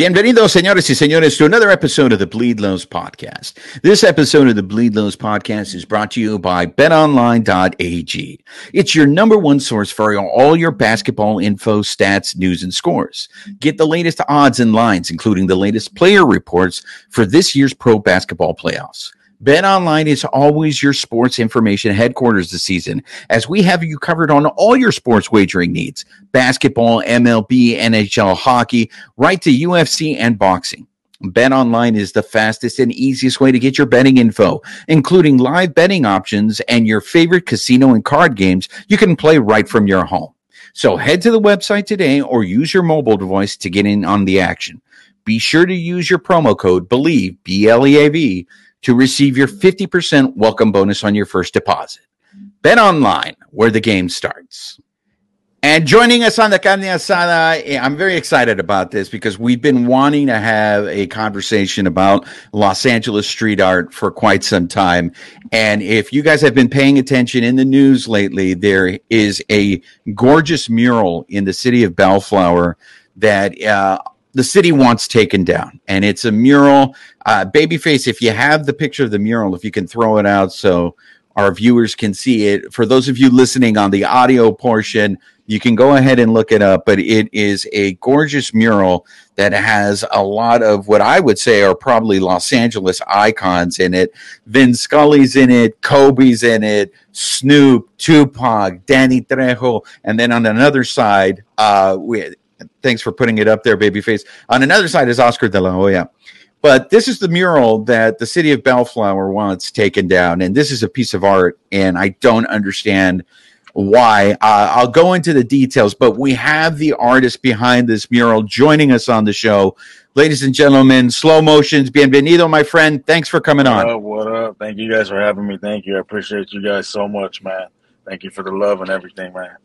Bienvenidos, señores y señores, to another episode of the Bleed Lows podcast. This episode of the Bleed Lows podcast is brought to you by betonline.ag. It's your number one source for all your basketball info, stats, news, and scores. Get the latest odds and lines, including the latest player reports for this year's pro basketball playoffs. Bet Online is always your sports information headquarters this season, as we have you covered on all your sports wagering needs basketball, MLB, NHL, hockey, right to UFC and boxing. Bet Online is the fastest and easiest way to get your betting info, including live betting options and your favorite casino and card games you can play right from your home. So head to the website today or use your mobile device to get in on the action. Be sure to use your promo code BLEAV, B L E A V to receive your 50% welcome bonus on your first deposit. Bet online, where the game starts. And joining us on the carne asada, eh, I'm very excited about this because we've been wanting to have a conversation about Los Angeles street art for quite some time. And if you guys have been paying attention in the news lately, there is a gorgeous mural in the city of Bellflower that uh, the city wants taken down, and it's a mural. Uh, Babyface, if you have the picture of the mural, if you can throw it out so our viewers can see it. For those of you listening on the audio portion, you can go ahead and look it up. But it is a gorgeous mural that has a lot of what I would say are probably Los Angeles icons in it. Vin Scully's in it, Kobe's in it, Snoop, Tupac, Danny Trejo, and then on another side, uh, Thanks for putting it up there, babyface. On another side is Oscar de la Hoya. But this is the mural that the city of Bellflower wants taken down. And this is a piece of art, and I don't understand why. Uh, I'll go into the details, but we have the artist behind this mural joining us on the show. Ladies and gentlemen, Sloe_Motions, bienvenido, my friend. Thanks for coming what on. Up, what up? Thank you guys for having me. Thank you. I appreciate you guys so much, man. Thank you for the love and everything, man.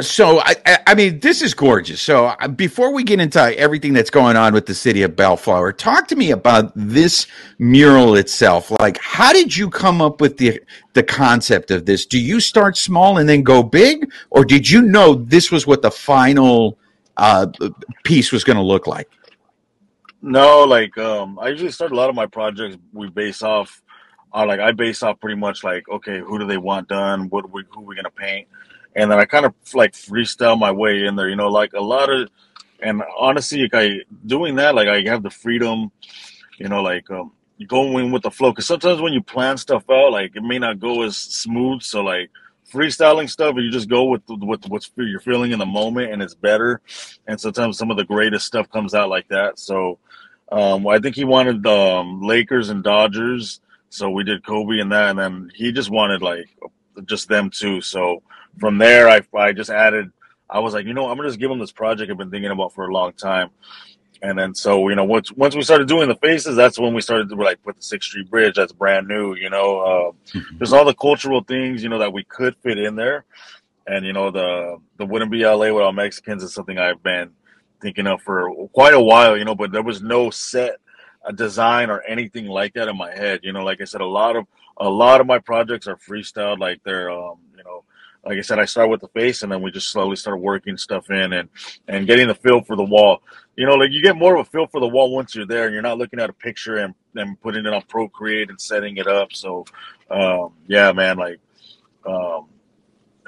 So I, I mean, this is gorgeous. So uh, before we get into everything that's going on with the city of Bellflower, talk to me about this mural itself. Like, how did you come up with the the concept of this? Do you start small and then go big, or did you know this was what the final uh, piece was going to look like? No, like um, I usually start a lot of my projects. We base off, uh, like I base off pretty much like, okay, who do they want done? What we who we gonna paint? And then I kind of like freestyle my way in there. You know, like a lot of, and honestly, like I doing that, like I have the freedom, you know, like um, going with the flow. Because sometimes when you plan stuff out, like it may not go as smooth. So like freestyling stuff, you just go with with what's you're feeling in the moment, and it's better. And sometimes some of the greatest stuff comes out like that. So um, I think he wanted um, Lakers and Dodgers. So we did Kobe and that, and then he just wanted like just them too. So from there, I, I just added, I was like, you know, I'm gonna just give them this project I've been thinking about for a long time. And then so you know once once we started doing the faces, that's when we started to like put the Sixth Street Bridge. That's brand new. You know, uh, mm-hmm. there's all the cultural things you know that we could fit in there, and you know the the wouldn't be LA without Mexicans is something I've been thinking of for quite a while. You know, but there was no set a design or anything like that in my head. You know, like I said, a lot of a lot of my projects are freestyled. Like they're um, like I said, I start with the face, and then we just slowly start working stuff in and and getting the feel for the wall. You know, like you get more of a feel for the wall once you're there, and you're not looking at a picture and and putting it on Procreate and setting it up. So, um, yeah, man, like. Um,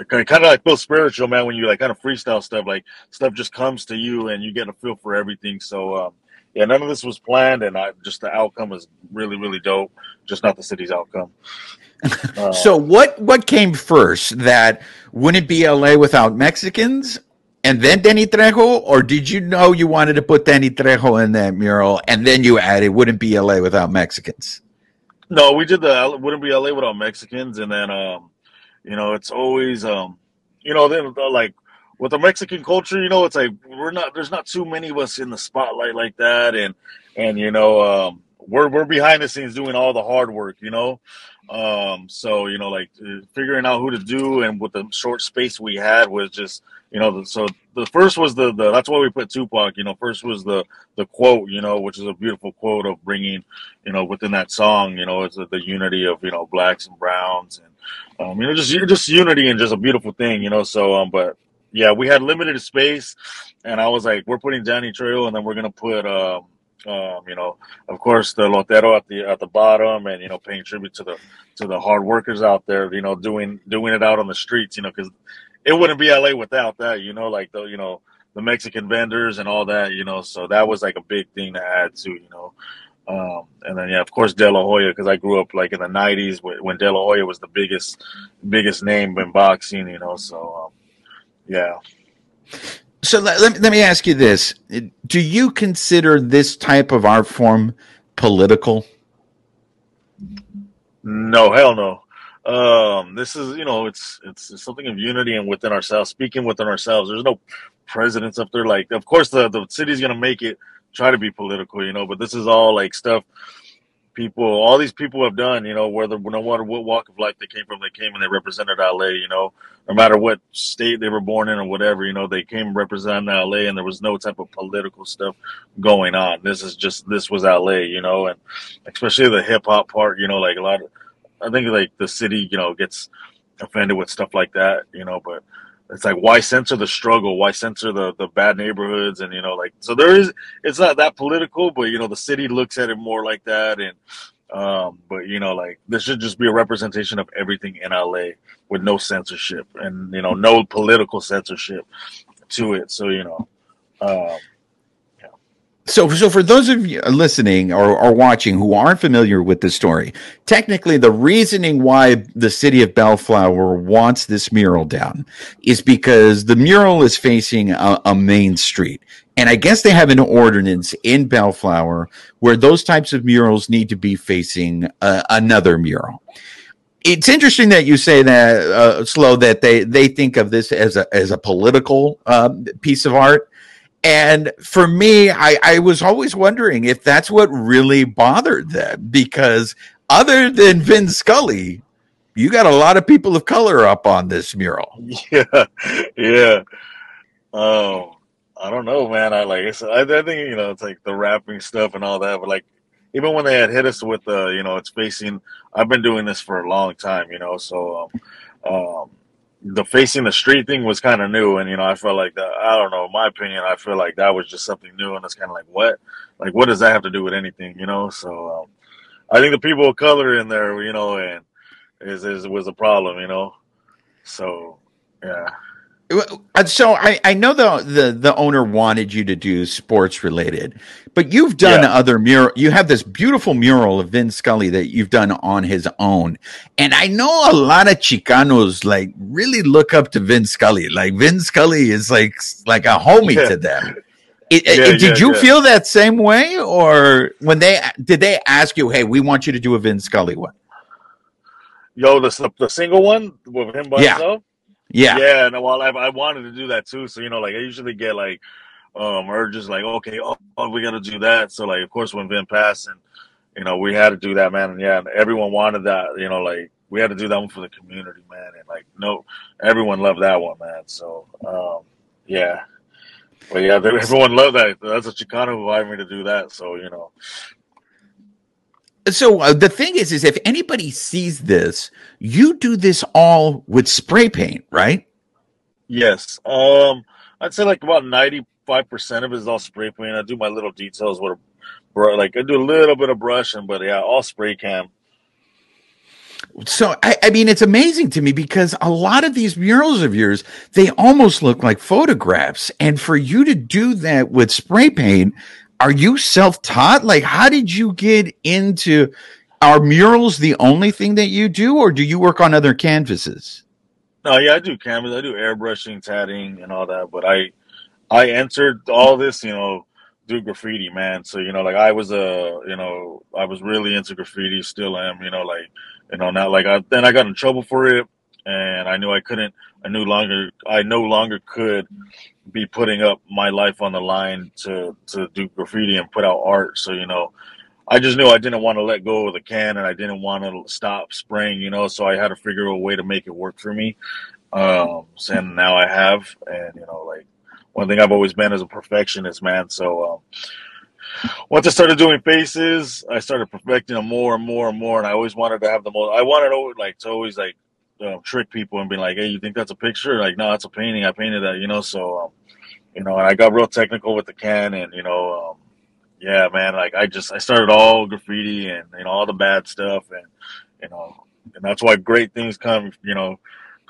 kind of like feel spiritual, man. When you like kind of freestyle stuff, like stuff just comes to you, and you get a feel for everything. So, um, yeah, none of this was planned, and I just the outcome is really, really dope. Just not the city's outcome. Uh, so what what came first? That wouldn't be LA without Mexicans, and then Danny Trejo, or did you know you wanted to put Danny Trejo in that mural, and then you added wouldn't be LA without Mexicans? No, we did the wouldn't be LA without Mexicans, and then um, you know it's always um, you know then like with the Mexican culture, you know, it's like we're not there's not too many of us in the spotlight like that, and and you know, um, we're we're behind the scenes doing all the hard work, you know. Um, so you know, like uh, figuring out who to do and with the short space we had was just you know, so the first was the, the that's why we put Tupac. You know, first was the the quote. You know, which is a beautiful quote of bringing, you know, within that song. You know, it's the unity of you know blacks and browns and um, you know just just unity and just a beautiful thing. You know, so um, but yeah, we had limited space, and I was like, we're putting Danny Trejo, and then we're gonna put um, um, you know, of course, the elotero at the at the bottom, and you know, paying tribute to the to the hard workers out there, you know, doing doing it out on the streets, you know, because it wouldn't be LA without that, you know, like the you know the Mexican vendors and all that, you know. So that was like a big thing to add to, you know. Um, and then yeah, of course De La Hoya because I grew up like in the '90s when De La Hoya was the biggest biggest name in boxing, you know. So um, yeah. So let, let, let me ask you this: Do you consider this type of art form political? No, hell no um, this is you know it's it's something of unity and within ourselves speaking within ourselves there's no presidents up there like of course the the city's gonna make it try to be political you know but this is all like stuff people all these people have done you know whether no matter what walk of life they came from they came and they represented la you know. No matter what state they were born in or whatever you know they came representing la and there was no type of political stuff going on. This is just this was la you know and especially the hip-hop part you know like a lot of I think like the city, you know, gets offended with stuff like that, you know, but it's like why censor the struggle? Why censor the the bad neighborhoods? And you know, like so there is. It's not that political, but you know, the city looks at it more like that. And um, but you know, like this should just be a representation of everything in LA with no censorship and you know, no political censorship to it. So you know, um, so, so for those of you listening or, or watching who aren't familiar with the story, technically the reasoning why the city of Bellflower wants this mural down is because the mural is facing a, a main street. And I guess they have an ordinance in Bellflower where those types of murals need to be facing uh, another mural. It's interesting that you say that, uh, slow, that they, they think of this as a, as a political uh, piece of art and for me, I, I was always wondering if that's what really bothered them because other than Vin Scully, you got a lot of people of color up on this mural. Yeah, yeah. Oh, I don't know, man. I like. I, I think you know it's like the rapping stuff and all that, but like even when they had hit us with the, you know, it's facing. I've been doing this for a long time, you know, so um, um the facing the street thing was kind of new, and you know, I felt like that. I don't know, my opinion, I feel like that was just something new, and it's kind of like, what, like, what does that have to do with anything, you know? So, um, I think the people of color in there, you know, and is, is was a problem, you know. So, yeah. So I, I know the, the the owner wanted you to do sports related, but you've done yeah. other mural. You have this beautiful mural of Vin Scully that you've done on his own, and I know a lot of Chicanos like really look up to Vin Scully. Like Vin Scully is like like a homie yeah. to them. It, yeah, it, did you feel that same way, or when they did they ask you, "Hey, we want you to do a Vin Scully one"? Yo, the the single one with him by himself. Yeah. Yeah. No, well, I, I wanted to do that too. So, you know, like I usually get like um urges like, okay, oh, oh we got to do that. So, like, of course, when Vin passed and, you know, we had to do that, man. And yeah, everyone wanted that, you know, like we had to do that one for the community, man. And like, no, everyone loved that one, man. So, um, yeah. But yeah, everyone loved that. That's a Chicano who invited me to do that. So, you know, so uh, the thing is is if anybody sees this you do this all with spray paint right? Yes. Um i'd say like about 95% of it is all spray paint. I do my little details with a like i do a little bit of brushing but yeah all spray can so I, I mean it's amazing to me because a lot of these murals of yours they almost look like photographs. And for you to do that with spray paint are you self-taught? Like, how did you get into? Are murals the only thing that you do, or do you work on other canvases? No, yeah, I do canvas. I do airbrushing, tatting, and all that. But I, I entered all this, you know, do graffiti, man. So you know, like I was a, you know, I was really into graffiti, still am. You know, like, you know, not like I. Then I got in trouble for it, and I knew I couldn't. I no longer. I no longer could be putting up my life on the line to to do graffiti and put out art. So you know, I just knew I didn't want to let go of the can and I didn't want to stop spraying. You know, so I had to figure a way to make it work for me. Um, and now I have, and you know, like one thing I've always been is a perfectionist, man. So um, once I started doing faces, I started perfecting them more and more and more, and I always wanted to have the most. I wanted to like to always like trick people and be like, "Hey, you think that's a picture?" Like, no, that's a painting. I painted that, you know. So, um, you know, and I got real technical with the can, and you know, um, yeah, man, like I just I started all graffiti and you know all the bad stuff, and you know, and that's why great things come, you know,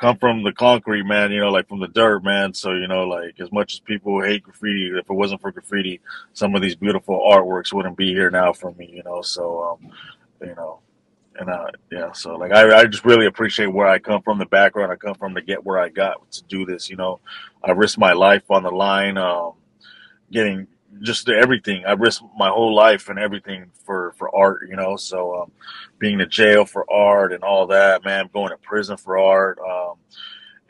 come from the concrete, man. You know, like from the dirt, man. So you know, like as much as people hate graffiti, if it wasn't for graffiti, some of these beautiful artworks wouldn't be here now for me. You know, so um, you know, and uh, yeah, so like I, I just really appreciate where I come from, the background I come from to get where I got to do this. You know, I risked my life on the line, um, getting just everything. I risked my whole life and everything for for art, you know. So um, being in jail for art and all that, man, going to prison for art. Um,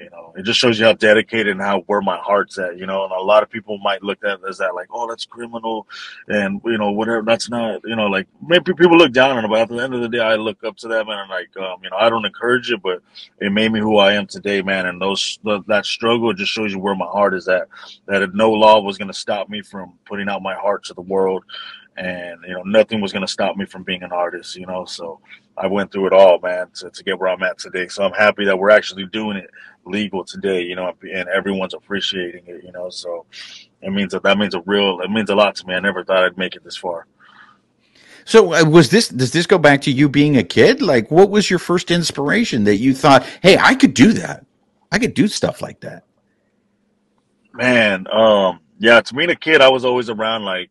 you know, it just shows you how dedicated and how where my heart's at, you know. And a lot of people might look at it as that like, oh, that's criminal, and you know, whatever. That's not, you know, like maybe people look down on it, but at the end of the day, I look up to them and I'm like, um, you know, I don't encourage it, but it made me who I am today, man. And those that struggle just shows you where my heart is at. That if no law was going to stop me from putting out my heart to the world, and you know, nothing was going to stop me from being an artist, you know. So I went through it all, man, to, to get where I'm at today. So I'm happy that we're actually doing it legal today, you know, and everyone's appreciating it, you know. So it means that that means a real, it means a lot to me. I never thought I'd make it this far. So uh, was this? Does this go back to you being a kid? Like, what was your first inspiration that you thought, "Hey, I could do that. I could do stuff like that." Man, um, yeah. To me, a kid, I was always around like,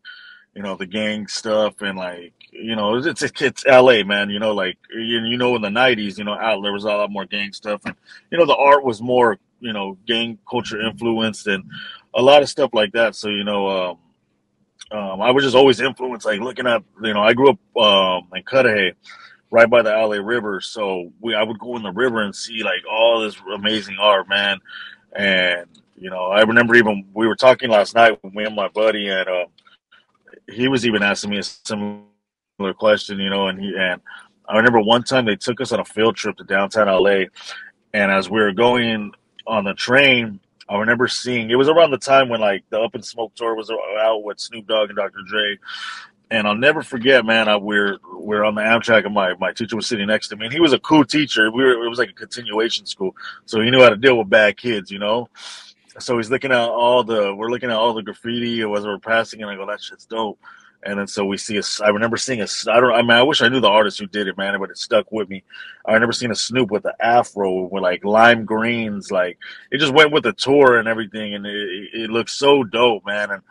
you know, the gang stuff and like you know, it's it's, it's L.A. man. You know, like you, you know, in the '90s, you know, out there was a lot more gang stuff, and you know, the art was more you know gang culture influenced and a lot of stuff like that. So you know, um, um, I was just always influenced, like looking at you know, I grew up um, in Cudahy, right by the LA River, so we I would go in the river and see like all this amazing art, man, and you know, I remember even we were talking last night with me and my buddy, and uh, he was even asking me a similar question, you know, and he and I remember one time they took us on a field trip to downtown LA, and as we were going on the train, I remember seeing it was around the time when like the Up in Smoke tour was out with Snoop Dogg and Dr. Dre. And I'll never forget, man. I, we're we're on the Amtrak, and my, my teacher was sitting next to me, and he was a cool teacher. We were it was like a continuation school, so he knew how to deal with bad kids, you know. So he's looking at all the we're looking at all the graffiti as we're passing, and I go, that shit's dope. And then so we see a. I remember seeing a. I don't. I mean, I wish I knew the artist who did it, man, but it stuck with me. I remember seeing a Snoop with the afro with like lime greens, like it just went with the tour and everything, and it, it looked so dope, man. And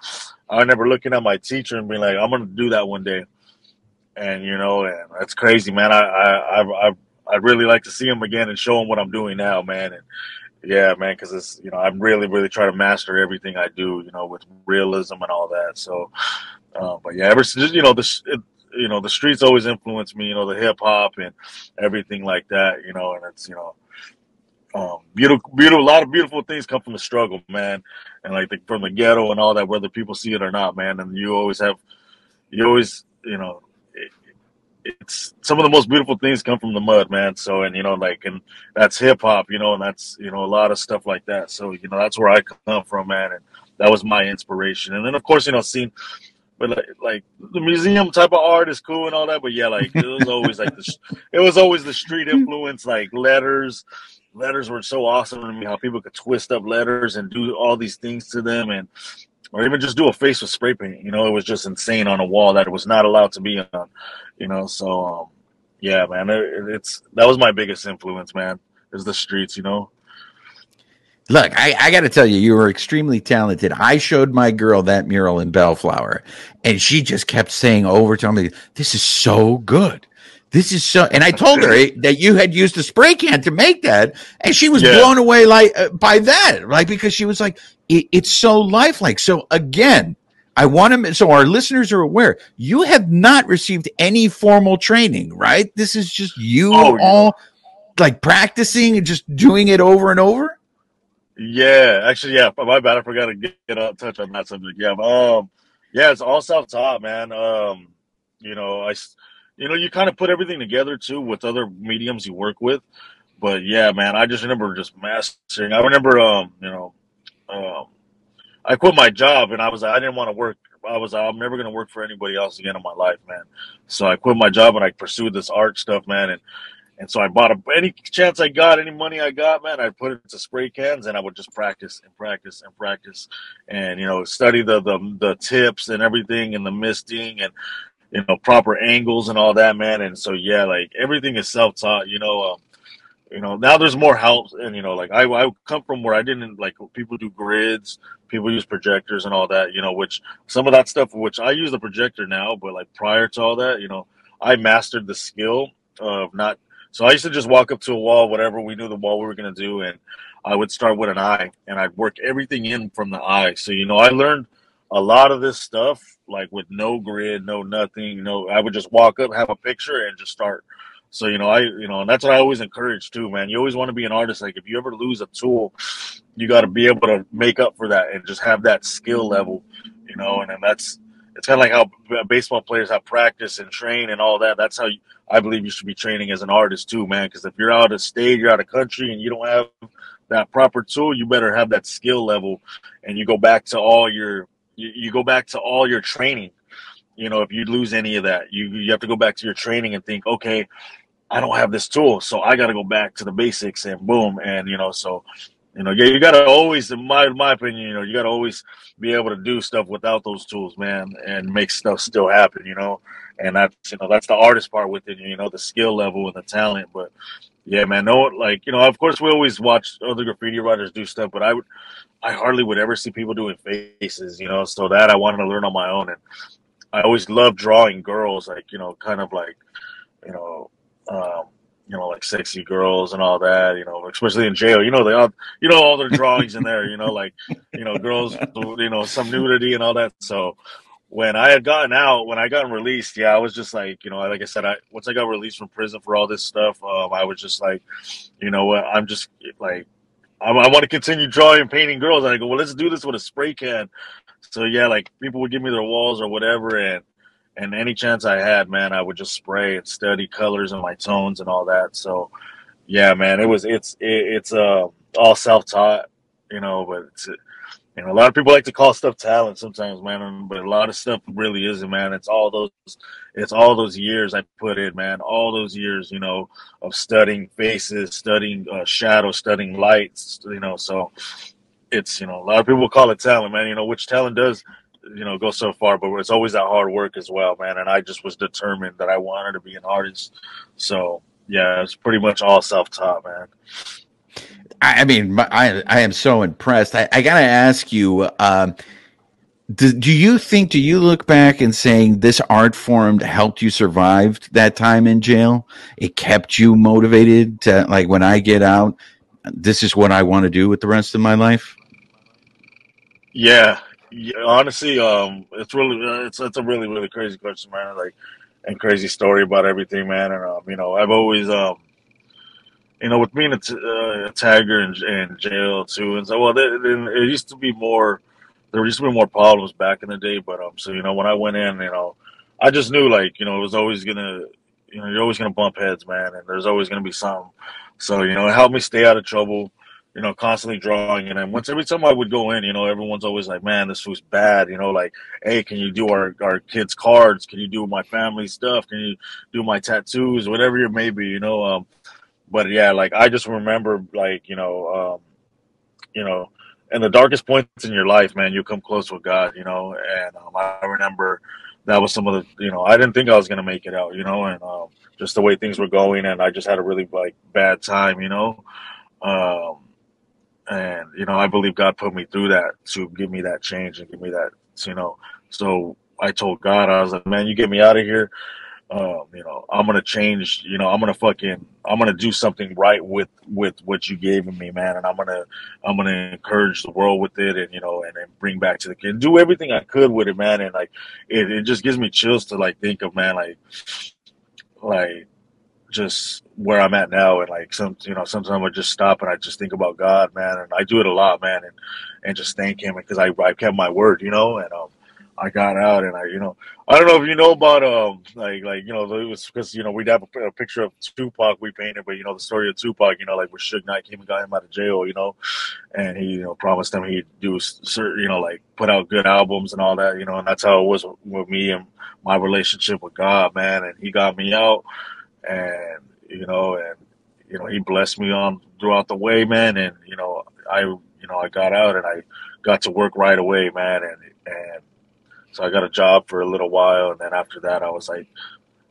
I remember looking at my teacher and being like, "I'm gonna do that one day." And you know, and that's crazy, man. I I I I really like to see him again and show him what I'm doing now, man. And yeah, man, because it's you know I'm really really trying to master everything I do, you know, with realism and all that. So uh, but yeah, ever since you know the it, you know the streets always influenced me. You know the hip hop and everything like that. You know, and it's you know um, beautiful, beautiful. A lot of beautiful things come from the struggle, man, and like the, from the ghetto and all that, whether people see it or not, man. And you always have, you always, you know, it's some of the most beautiful things come from the mud, man. So, and you know, like, and that's hip hop, you know, and that's you know a lot of stuff like that. So, you know, that's where I come from, man, and that was my inspiration. And then, of course, you know, seeing but like, like the museum type of art is cool and all that. But yeah, like it was always like the it was always the street influence, like letters. Letters were so awesome to me. How people could twist up letters and do all these things to them, and or even just do a face with spray paint. You know, it was just insane on a wall that it was not allowed to be on. You know, so um, yeah, man, it, it's that was my biggest influence, man. Is the streets, you know. Look, I, I got to tell you, you were extremely talented. I showed my girl that mural in Bellflower, and she just kept saying over to me, "This is so good. This is so." And I told her that you had used a spray can to make that, and she was yeah. blown away like uh, by that, like because she was like, it, "It's so lifelike." So again, I want to so our listeners are aware you have not received any formal training, right? This is just you oh, all like practicing and just doing it over and over. Yeah, actually, yeah. My bad. I forgot to get, get touch on that subject. Yeah, um, yeah, it's all self-taught, man. Um, you know, I, you know, you kind of put everything together too with other mediums you work with, but yeah, man, I just remember just mastering. I remember, um, you know, um, I quit my job and I was I didn't want to work. I was I'm never gonna work for anybody else again in my life, man. So I quit my job and I pursued this art stuff, man. And and so I bought a, any chance I got, any money I got, man, I put it into spray cans and I would just practice and practice and practice, and you know study the the, the tips and everything and the misting and you know proper angles and all that, man. And so yeah, like everything is self taught, you know. Um, you know now there's more help and you know like I, I come from where i didn't like people do grids people use projectors and all that you know which some of that stuff which i use the projector now but like prior to all that you know i mastered the skill of not so i used to just walk up to a wall whatever we knew the wall we were going to do and i would start with an eye and i'd work everything in from the eye. So you know i learned a lot of this stuff like with no grid no nothing no i would just walk up have a picture and just start so you know, I you know, and that's what I always encourage too, man. You always want to be an artist. Like if you ever lose a tool, you got to be able to make up for that and just have that skill level, you know. And then that's it's kind of like how baseball players have practice and train and all that. That's how you, I believe you should be training as an artist too, man. Because if you're out of state, you're out of country, and you don't have that proper tool, you better have that skill level, and you go back to all your you, you go back to all your training you know if you lose any of that you you have to go back to your training and think okay I don't have this tool, so I got to go back to the basics and boom, and you know, so you know, yeah, you got to always, in my my opinion, you know, you got to always be able to do stuff without those tools, man, and make stuff still happen, you know, and that's you know that's the artist part with it, you know, the skill level and the talent, but yeah, man, no, like you know, of course, we always watch other graffiti writers do stuff, but I would, I hardly would ever see people doing faces, you know, so that I wanted to learn on my own, and I always loved drawing girls, like you know, kind of like, you know um, you know, like sexy girls and all that, you know, especially in jail, you know, they all, you know, all their drawings in there, you know, like, you know, girls, you know, some nudity and all that. So when I had gotten out, when I got released, yeah, I was just like, you know, like I said, I, once I got released from prison for all this stuff, um, I was just like, you know what, I'm just like, I, I want to continue drawing and painting girls. And I go, well, let's do this with a spray can. So yeah, like people would give me their walls or whatever. And, and any chance I had, man, I would just spray and study colors and my tones and all that. So, yeah, man, it was it's it, it's uh all self taught, you know, but it's you know a lot of people like to call stuff talent sometimes, man, but a lot of stuff really isn't, man. It's all those it's all those years I put in, man, all those years, you know, of studying faces, studying uh, shadows, studying lights, you know, so it's you know a lot of people call it talent, man. You know, which talent does you know go so far, but it's always that hard work as well, man. And I just was determined that I wanted to be an artist. So yeah, it's pretty much all self taught, man. I mean, I I am so impressed. I, I gotta ask you, um, do, do you think? Do you look back and saying this art form helped you survive that time in jail? It kept you motivated to like when I get out, this is what I want to do with the rest of my life. Yeah, yeah, honestly, um, it's really uh, it's it's a really really crazy question, man. Like, and crazy story about everything, man. And um, you know, I've always um, you know, with being a, t- uh, a tagger in, in jail too, and so well, it used to be more. There used to be more problems back in the day, but um, so you know, when I went in, you know, I just knew like you know it was always gonna, you know, you're always gonna bump heads, man, and there's always gonna be something. So you know, it helped me stay out of trouble you know, constantly drawing. And then once every time I would go in, you know, everyone's always like, man, this was bad. You know, like, hey, can you do our, our kids' cards? Can you do my family stuff? Can you do my tattoos? Whatever it may be, you know. Um, but yeah, like I just remember, like, you know, um, you know, in the darkest points in your life, man, you come close with God, you know. And um, I remember that was some of the, you know, I didn't think I was gonna make it out, you know, and um, just the way things were going, and I just had a really like bad time, you know. Um, and you know i believe god put me through that to give me that change and give me that you know. So i told god i was like man you get me out of here. Um, you know i'm gonna change you know i'm gonna fucking i'm gonna do something right with with what you gave me man. And i'm gonna i'm gonna encourage the world with it and you know and, and bring back to the kid do everything i could with it man. And like it, it just gives me chills to like think of man like like just where I'm at now, and like some, you know, sometimes I just stop and I just think about God, man, and I do it a lot, man, and and just thank Him because I I kept my word, you know, and um, I got out and I, you know, I don't know if you know about um like like you know it was because you know we'd have a, a, picture of Tupac we painted, but you know the story of Tupac, you know, like with Suge Knight came and got him out of jail, you know, and he you know promised him he'd do certain you know like put out good albums and all that, you know, and that's how it was with me and my relationship with God, man, and He got me out, and you know, and you know He blessed me on throughout the way, man, and you know I you know I got out and I got to work right away, man, and and so I got a job for a little while, and then after that, I was like,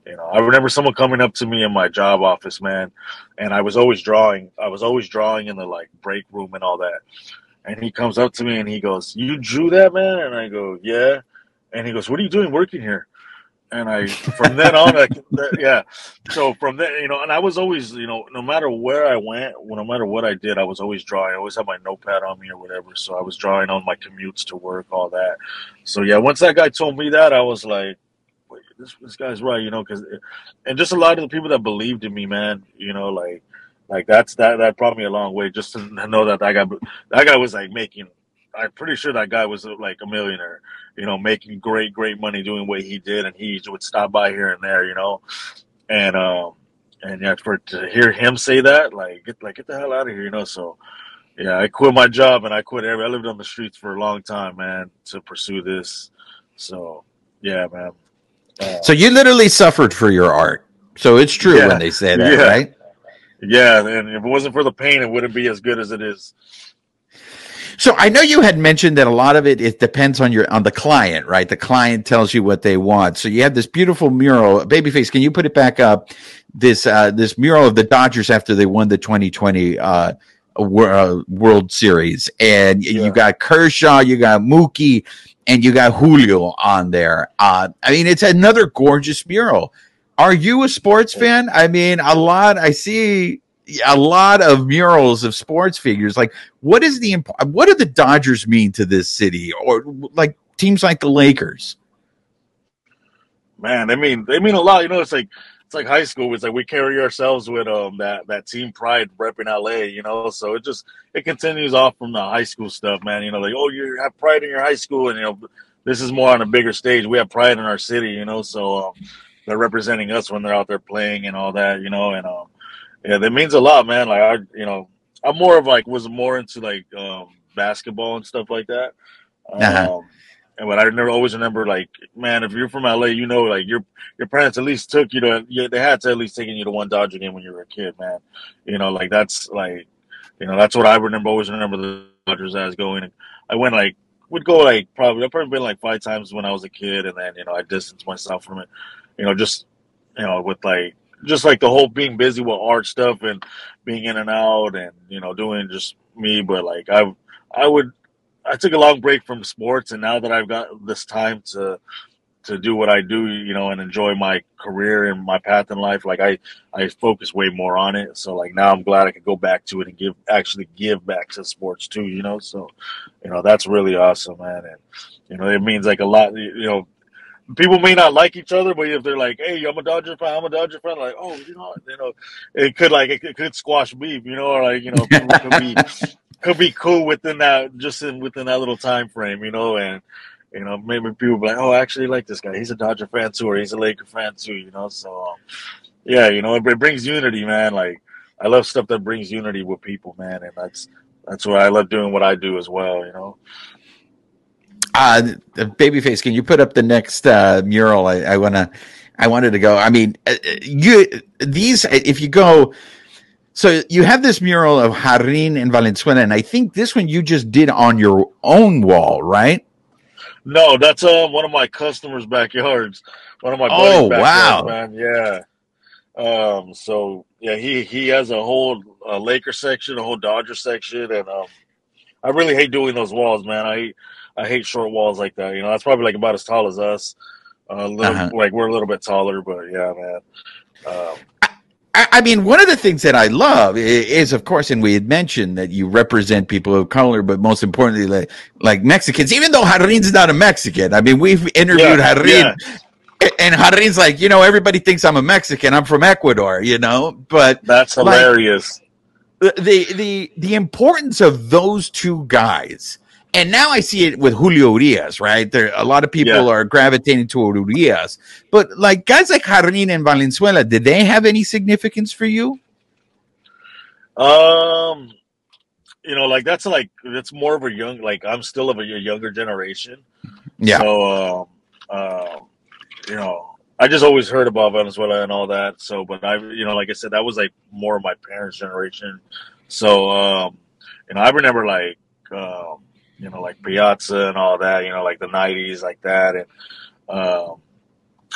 you know, I remember someone coming up to me in my job office, man, and I was always drawing. I was always drawing in the like break room and all that. And he comes up to me and he goes, "You drew that, man?" And I go, "Yeah." And he goes, "What are you doing working here?" And I from then on, I, yeah. So from then, you know, and I was always, you know, no matter where I went, no matter what I did, I was always drawing. I always had my notepad on me or whatever. So I was drawing on my commutes to work, all that. So yeah, once that guy told me that, I was like, this this guy's right, you know, because eh, and just a lot of the people that believed in me, man, you know, like like that's that that brought me a long way just to know that that guy that guy was like making I'm pretty sure that guy was like a millionaire, you know, making great, great money doing what he did, and he would stop by here and there, you know, and um, and yeah, for to hear him say that, like, get like get the hell out of here, you know. So, yeah, I quit my job and I quit every. I lived on the streets for a long time, man, to pursue this. So, yeah, man. Uh, so you literally suffered for your art. So it's true yeah, when they say that, yeah. right? Yeah, and if it wasn't for the pain, it wouldn't be as good as it is. So I know you had mentioned that a lot of it it depends on your on the client, right? The client tells you what they want. So you have this beautiful mural. Babyface, can you put it back up? This uh, this mural of the Dodgers after they won the 2020 uh, uh, World Series, and yeah. you got Kershaw, you got Mookie, and you got Julio on there. Uh, I mean, it's another gorgeous mural. Are you a sports fan? I mean, a lot. I see a lot of murals of sports figures. Like, what is the what do the Dodgers mean to this city, or like teams like the Lakers? Man, they mean they mean a lot. You know, it's like it's like high school. It's like we carry ourselves with um that that team pride repping LA. You know, so it just it continues off from the high school stuff, man. You know, like oh, you have pride in your high school, and you know, this is more on a bigger stage. We have pride in our city. You know, so um, they're representing us when they're out there playing and all that. You know, and um yeah, that means a lot, man. Like I, you know, I'm more of like was more into like um, basketball and stuff like that. Uh-huh. Um, and but I never always remember like, man, if you're from LA, you know, like your your parents at least took you to, yeah, they had to at least taking you to one Dodger game when you were a kid, man. You know, like that's like, you know, that's what I remember. Always remember the Dodgers as going. I went like would go like probably I've probably been like five times when I was a kid, and then you know I distanced myself from it. You know, just you know with like just like the whole being busy with art stuff and being in and out and you know doing just me but like i i would i took a long break from sports and now that i've got this time to to do what i do you know and enjoy my career and my path in life like i i focus way more on it. So like now i'm glad i could go back to it and give actually give back to sports too you know? So you know that's really awesome man. And you know it means like a lot you know people may not like each other, but if they're like, "Hey, I'm a Dodger fan," I'm a Dodger fan, like, oh, you know, you know, it could like it could squash beef, you know, or like you know, could be could be cool within that just in within that little time frame, you know, and you know, maybe people be like, "Oh, I actually like this guy. He's a Dodger fan too, or he's a Laker fan too," you know. So, um, yeah, you know, it, it brings unity, man. Like, I love stuff that brings unity with people, man, and that's that's why I love doing what I do as well, you know. Uh, babyface, can you put up the next uh, mural? I, I wanna, I wanted to go. I mean, uh, you these if you go. So you have this mural of Jarrín and Valenzuela, and I think this one you just did on your own wall, right? No, that's uh, one of my customers' backyards. One of my oh wow, man, yeah. Um, so yeah, he he has a whole uh, Laker section, a whole Dodger section, and um, I really hate doing those walls, man. I I hate short walls like that. You know, that's probably like about as tall as us. Uh, little, uh-huh. Like we're a little bit taller, but yeah, man. Um, I, I mean, one of the things that I love is, of course, and we had mentioned that you represent people of color, but most importantly, like, like Mexicans. Even though Jarrín's not a Mexican, I mean, we've interviewed yeah, Jarrín, yeah. and Jarrín's like, you know, everybody thinks I'm a Mexican. I'm from Ecuador, you know, but that's hilarious. Like, the the the importance of those two guys And now I see it with Julio Urias, right? There, a lot of people Yeah. are gravitating toward Urias, but like guys like Jarrín and Valenzuela, did they have any significance for you? Um, you know, like that's like that's more of a young. Like I'm still of a younger generation. Yeah. So, um, um, you know, I just always heard about Valenzuela and all that. So, but I, you know, like I said, that was like more of my parents' generation. So, um, you know, I remember like, um, you know, like Piazza and all that. You know, like the '90s, like that. And, um,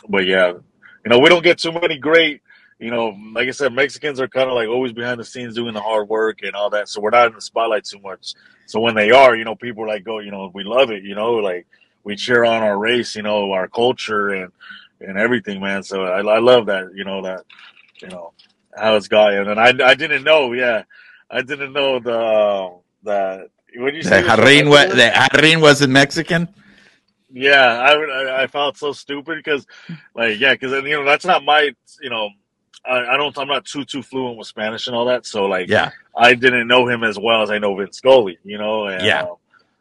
but yeah, you know, we don't get too many great. You know, like I said, Mexicans are kind of like always behind the scenes doing the hard work and all that. So we're not in the spotlight too much. So when they are, you know, people like, "Go, you know, we love it." You know, like we cheer on our race, you know, our culture and and everything, man. So I, I love that, you know, that you know how it's going. And I I didn't know, yeah, I didn't know the uh, that when you say Jarrín, wa- the Jarrín wasn't Mexican. yeah, I, I felt so stupid because like yeah, because you know that's not my you know. I, I don't. I'm not too too fluent with Spanish and all that. So like, Yeah, I didn't know him as well as I know Vince Scully, you know. And, Yeah. um,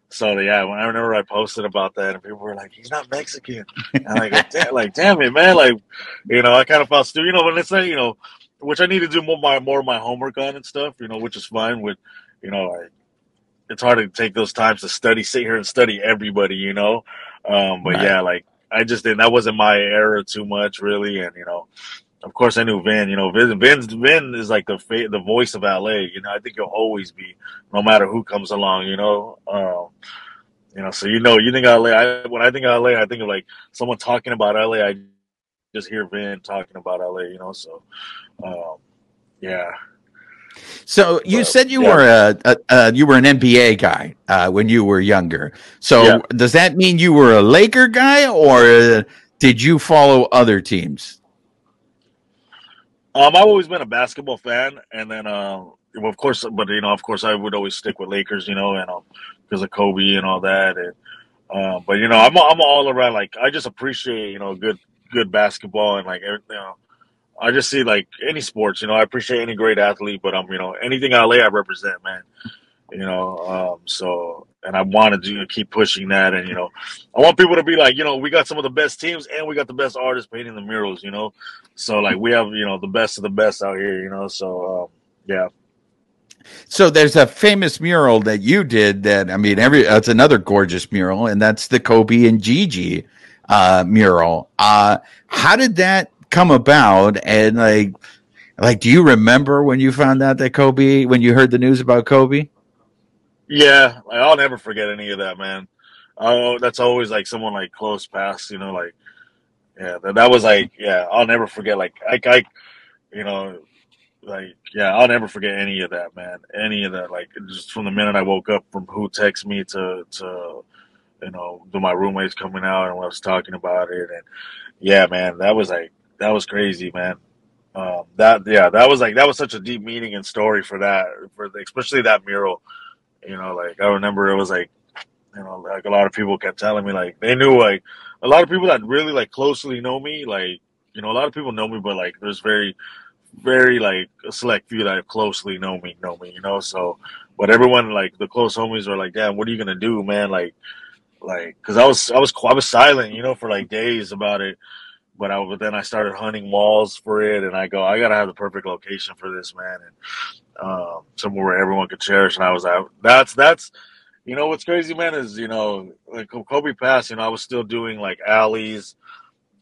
so yeah, when I remember I posted about that, and people were like, "He's not Mexican," and I go, damn, like, damn it, man, like, you know, I kind of felt stupid, you know. But it's like, you know, which I need to do more my more of my homework on and stuff, you know, which is fine. With, you know, it's hard to take those times to study, sit here and study everybody, you know. Um, but Right. yeah, like, I just didn't. That wasn't my era too much, really, and you know of course I knew Vin. You know, Vin, Vin's, Vin is like the fa- the voice of LA. You know, I think he'll always be, no matter who comes along. You know, um, you know. So you know, you think LA. I, when I think of LA, I think of like someone talking about LA. I just hear Vin talking about LA. You know, so um, yeah. So you Well, said you yeah. were a, a, a you were an NBA guy uh, when you were younger. So Yeah. does that mean you were a Laker guy, or uh, did you follow other teams? Um, I've always been a basketball fan, and then, uh, well, of course, but you know, of course, I would always stick with Lakers, you know, and um, because of Kobe and all that, and uh, but you know, I'm I'm all around like I just appreciate you know good good basketball and like everything. You know, I just see like any sports, you know, I appreciate any great athlete, but I'm you know anything LA I represent, man, you know, um, so and I want to do keep pushing that, and you know, I want people to be like, you know, we got some of the best teams and we got the best artists painting the murals, you know. So like we have you know the best of the best out here, you know. So um, yeah, So there's a famous mural that you did that I mean every it's another gorgeous mural and that's the Kobe and Gigi uh mural. Uh how did that come about and like like do you remember when you found out that Kobe when you heard the news about Kobe? yeah. I'll never forget any of that, man. Oh, that's always like someone like close past, you know, like yeah. That, that was like yeah. I'll never forget. Like I, I, you know, like yeah. I'll never forget any of that, man. Any of that. Like just from the minute I woke up, from who texted me to to you know, to my roommates coming out and I was talking about it, and yeah, man, that was like that was crazy, man. Um, that yeah, that was like that was such a deep meaning and story for that, for the, especially that mural. You know, like I remember it was like, you know, like a lot of people kept telling me like they knew like a lot of people that really like closely know me, like you know, a lot of people know me, but like there's very, very like a select few that closely know me, know me, you know. So, but everyone like the close homies are like, damn, what are you gonna do, man? Like, like, cause I was I was I was silent, you know, for like days about it. But I but then I started hunting walls for it, and I go, I gotta have the perfect location for this, man, and um, somewhere where everyone could cherish. And I was like, that's that's, you know, what's crazy, man, is you know, like Kobe passed, you know, I was still doing like alleys.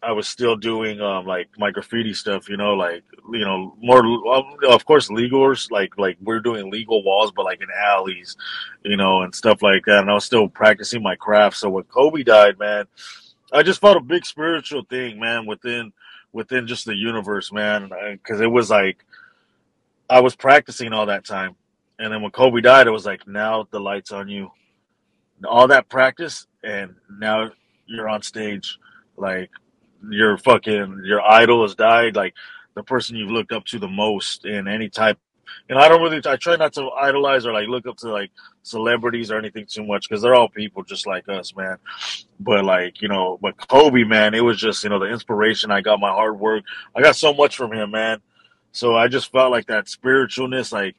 I was still doing um like my graffiti stuff, you know, like you know more um, of course legal like like we're doing legal walls, but like in alleys, you know, and stuff like that. And I was still practicing my craft. So when Kobe died, man, I just felt a big spiritual thing, man, within within just the universe, man, because it was like I was practicing all that time, and then when Kobe died, it was like now the lights on you, all that practice, and now you're on stage, like your fucking your idol has died, like the person you've looked up to the most in any type. And I don't really, I try not to idolize or like look up to like celebrities or anything too much because they're all people just like us, man. But like, you know, but Kobe, man, it was just, you know, the inspiration. I got my hard work. I got so much from him, man. So I just felt like that spiritualness, like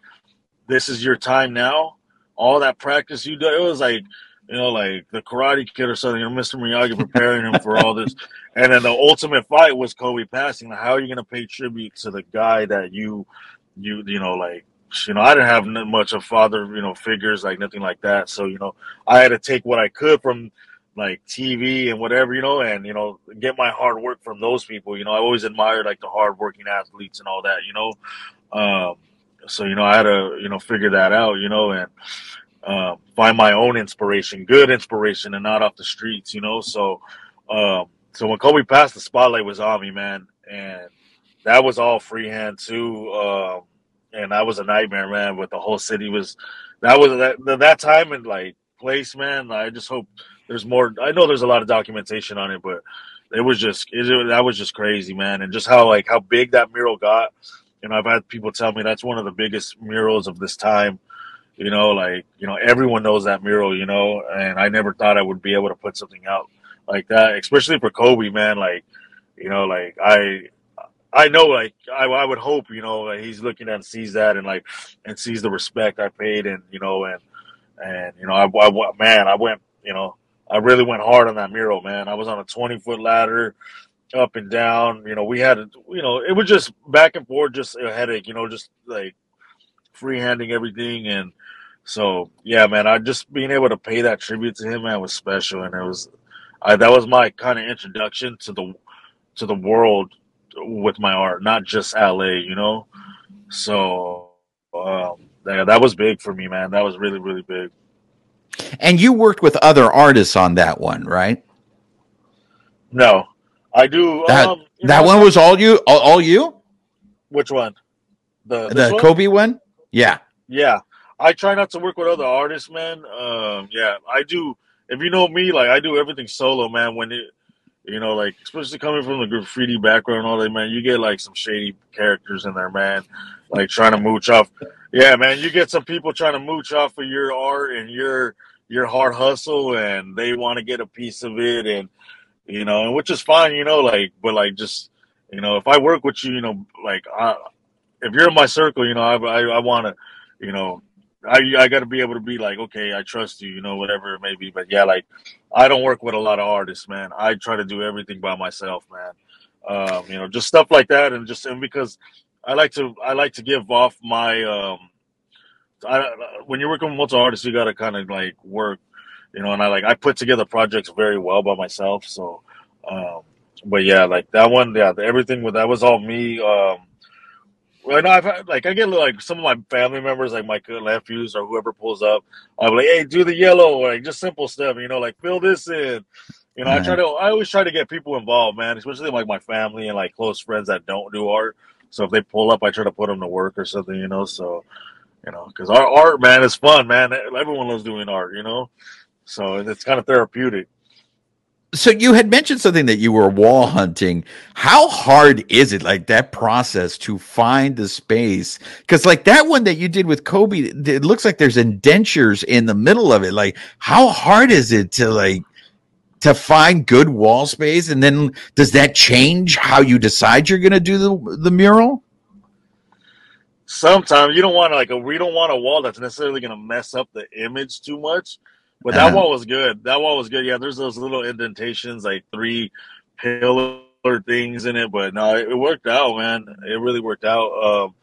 this is your time now. All that practice you do, it was like, you know, like the Karate Kid or something. You know, Mr. Miyagi preparing him for all this, and then the ultimate fight was Kobe passing. How are you going to pay tribute to the guy that you, you, you know, like you know, I didn't have much of father, you know, figures like nothing like that. So you know, I had to take what I could from like TV and whatever, you know, and you know, get my hard work from those people. You know, I always admired like the hardworking athletes and all that. You know, um, so you know, I had to you know figure that out. You know, and uh, find my own inspiration, good inspiration, and not off the streets. You know, so um, so when Kobe passed, the spotlight was on me, man, and that was all freehand too. Um, and that was a nightmare, man. But the whole city was that was that that time and like place, man. I just hope there's more. I know there's a lot of documentation on it, but it was just it, that was just crazy, man. And just how like how big that mural got. You know, I've had people tell me that's one of the biggest murals of this time. You know, like you know, everyone knows that mural. You know, and I never thought I would be able to put something out like that, especially for Kobe, man. Like, you know, like I I know, like I, I would hope, you know, like, he's looking and sees that and like and sees the respect I paid, and you know, and and you know, I, I man, I went, you know, I really went hard on that mural, man. I was on a twenty foot ladder, up and down. You know, we had, you know, it was just back and forth, just a headache, you know, just like freehanding everything, and so yeah, man, I just being able to pay that tribute to him, man, was special, and it was, I that was my kind of introduction to the to the world with my art, not just LA, you know. So um, yeah, that was big for me, man. That was really really big. And you worked with other artists on that one, right? No, I do. That um, that know, one was all you, all, all, you. Which one? The the one? Kobe one? Yeah, yeah. I try not to work with other artists, man. Um, yeah, I do. If you know me, like I do everything solo, man. When it you know, like especially coming from the graffiti background all that, man, you get like some shady characters in there, man. Like trying to mooch off. Yeah, man, you get some people trying to mooch off of your art and your your hard hustle, and they want to get a piece of it, and you know, and which is fine, you know, like, but like just you know, if I work with you, you know, like I, if you're in my circle, you know, I I, I want to, you know, I I got to be able to be like, okay, I trust you, you know, whatever it may be. But yeah, like I don't work with a lot of artists, man. I try to do everything by myself, man. Um, you know, just stuff like that, and just and because I like to I like to give off my um, I, when you're working with multiple artists, you got to kind of like work, you know, and I like I put together projects very well by myself. So, um, but yeah, like that one, yeah, everything with that was all me. Um, well, no, I've had, like I get like some of my family members, like my nephews or whoever pulls up. I'm like, hey, do the yellow, like just simple stuff, you know, like fill this in. You know, I try to, I always try to get people involved, man, especially like my family and like close friends that don't do art. So if they pull up, I try to put them to work or something, you know. So, you know, because our art, man, is fun, man. Everyone loves doing art, you know. So it's kind of therapeutic so you had mentioned something that you were wall hunting. How hard is it like that process to find the space? Because like that one that you did with kobe it looks like there's indentures in the middle of it. Like how hard is it to like to find good wall space? And then does that change how you decide you're going to do the the mural? Sometimes. You don't want like a we don't want a wall that's necessarily going to mess up the image too much but that uh, wall was good. That wall was good. Yeah, there's those little indentations, like three pillar things in it, but no, it, worked out, man. It really worked out. Um,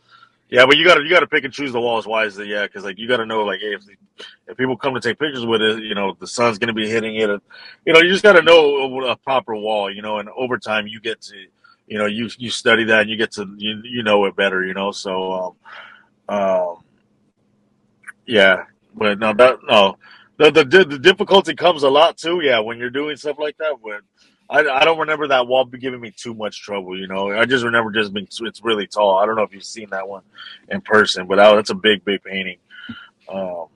yeah, but you gotta you gotta pick and choose the walls wisely, yeah, because like you gotta know like hey, if if people come to take pictures with it, you know the sun's gonna be hitting it, and, you know you just gotta know a proper wall, you know, and over time you get to you know you you study that and you get to you you know it better, you know, so um, um yeah, but no that no the, the the difficulty comes a lot too. Yeah, when you're doing stuff like that. When I, I don't remember that wall giving me too much trouble. You know, I just remember just being it's really tall. I don't know if you've seen that one in person, but that, that's a big big painting. Um,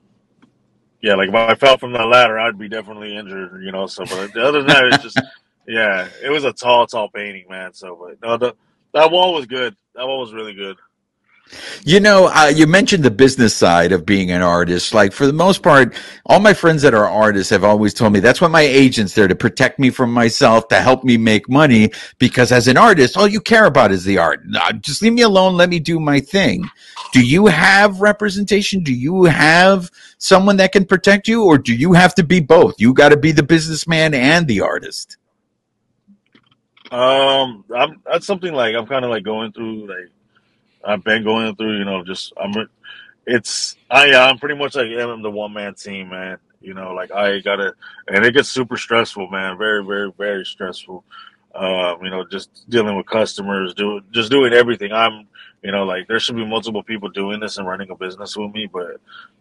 yeah, like if I fell from the ladder, I'd be definitely injured. You know, so but other than that, it's just yeah, it was a tall tall painting, man. So but no, the that wall was good. That wall was really good. You know, uh, you mentioned the business side of being an artist. Like for the most part, all my friends that are artists have always told me that's why my agent's there to protect me from myself, to help me make money. Because as an artist, all you care about is the art. Just leave me alone. Let me do my thing. Do you have representation? Do you have someone that can protect you, or do you have to be both? You got to be the businessman and the artist. Um, I'm that's something like I'm kind of like going through like I've been going through, you know, just I'm. It's I I'm pretty much like I'm the one man team, man. You know, like I gotta, and it gets super stressful, man. Very, very, very stressful. Um, you know, just dealing with customers, do just doing everything. I'm, you know, like there should be multiple people doing this and running a business with me, but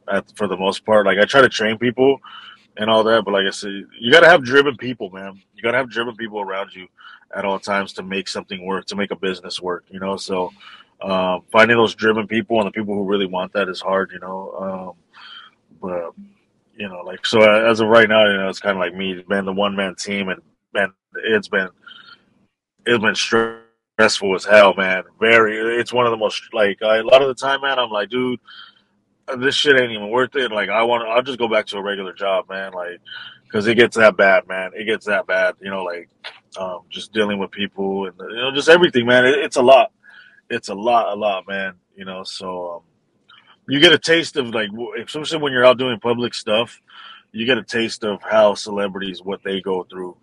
at, for the most part, like I try to train people and all that, but like I said, you gotta have driven people, man. You gotta have driven people around you at all times to make something work, to make a business work. You know, so um, finding those driven people and the people who really want that is hard, you know. Um, but you know, like so as of right now, you know, it's kind of like me, man, the one man team, and man, it's been it's been stressful as hell, man. Very, it's one of the most like I, a lot of the time, man. I'm like, dude, this shit ain't even worth it. Like, I want, I'll just go back to a regular job, man. Like, because it gets that bad, man. It gets that bad, you know, like um, just dealing with people and you know, just everything, man. It, it's a lot it's a lot, a lot, man. You know, so um, you get a taste of like, especially when you're out doing public stuff, you get a taste of how celebrities what they go through,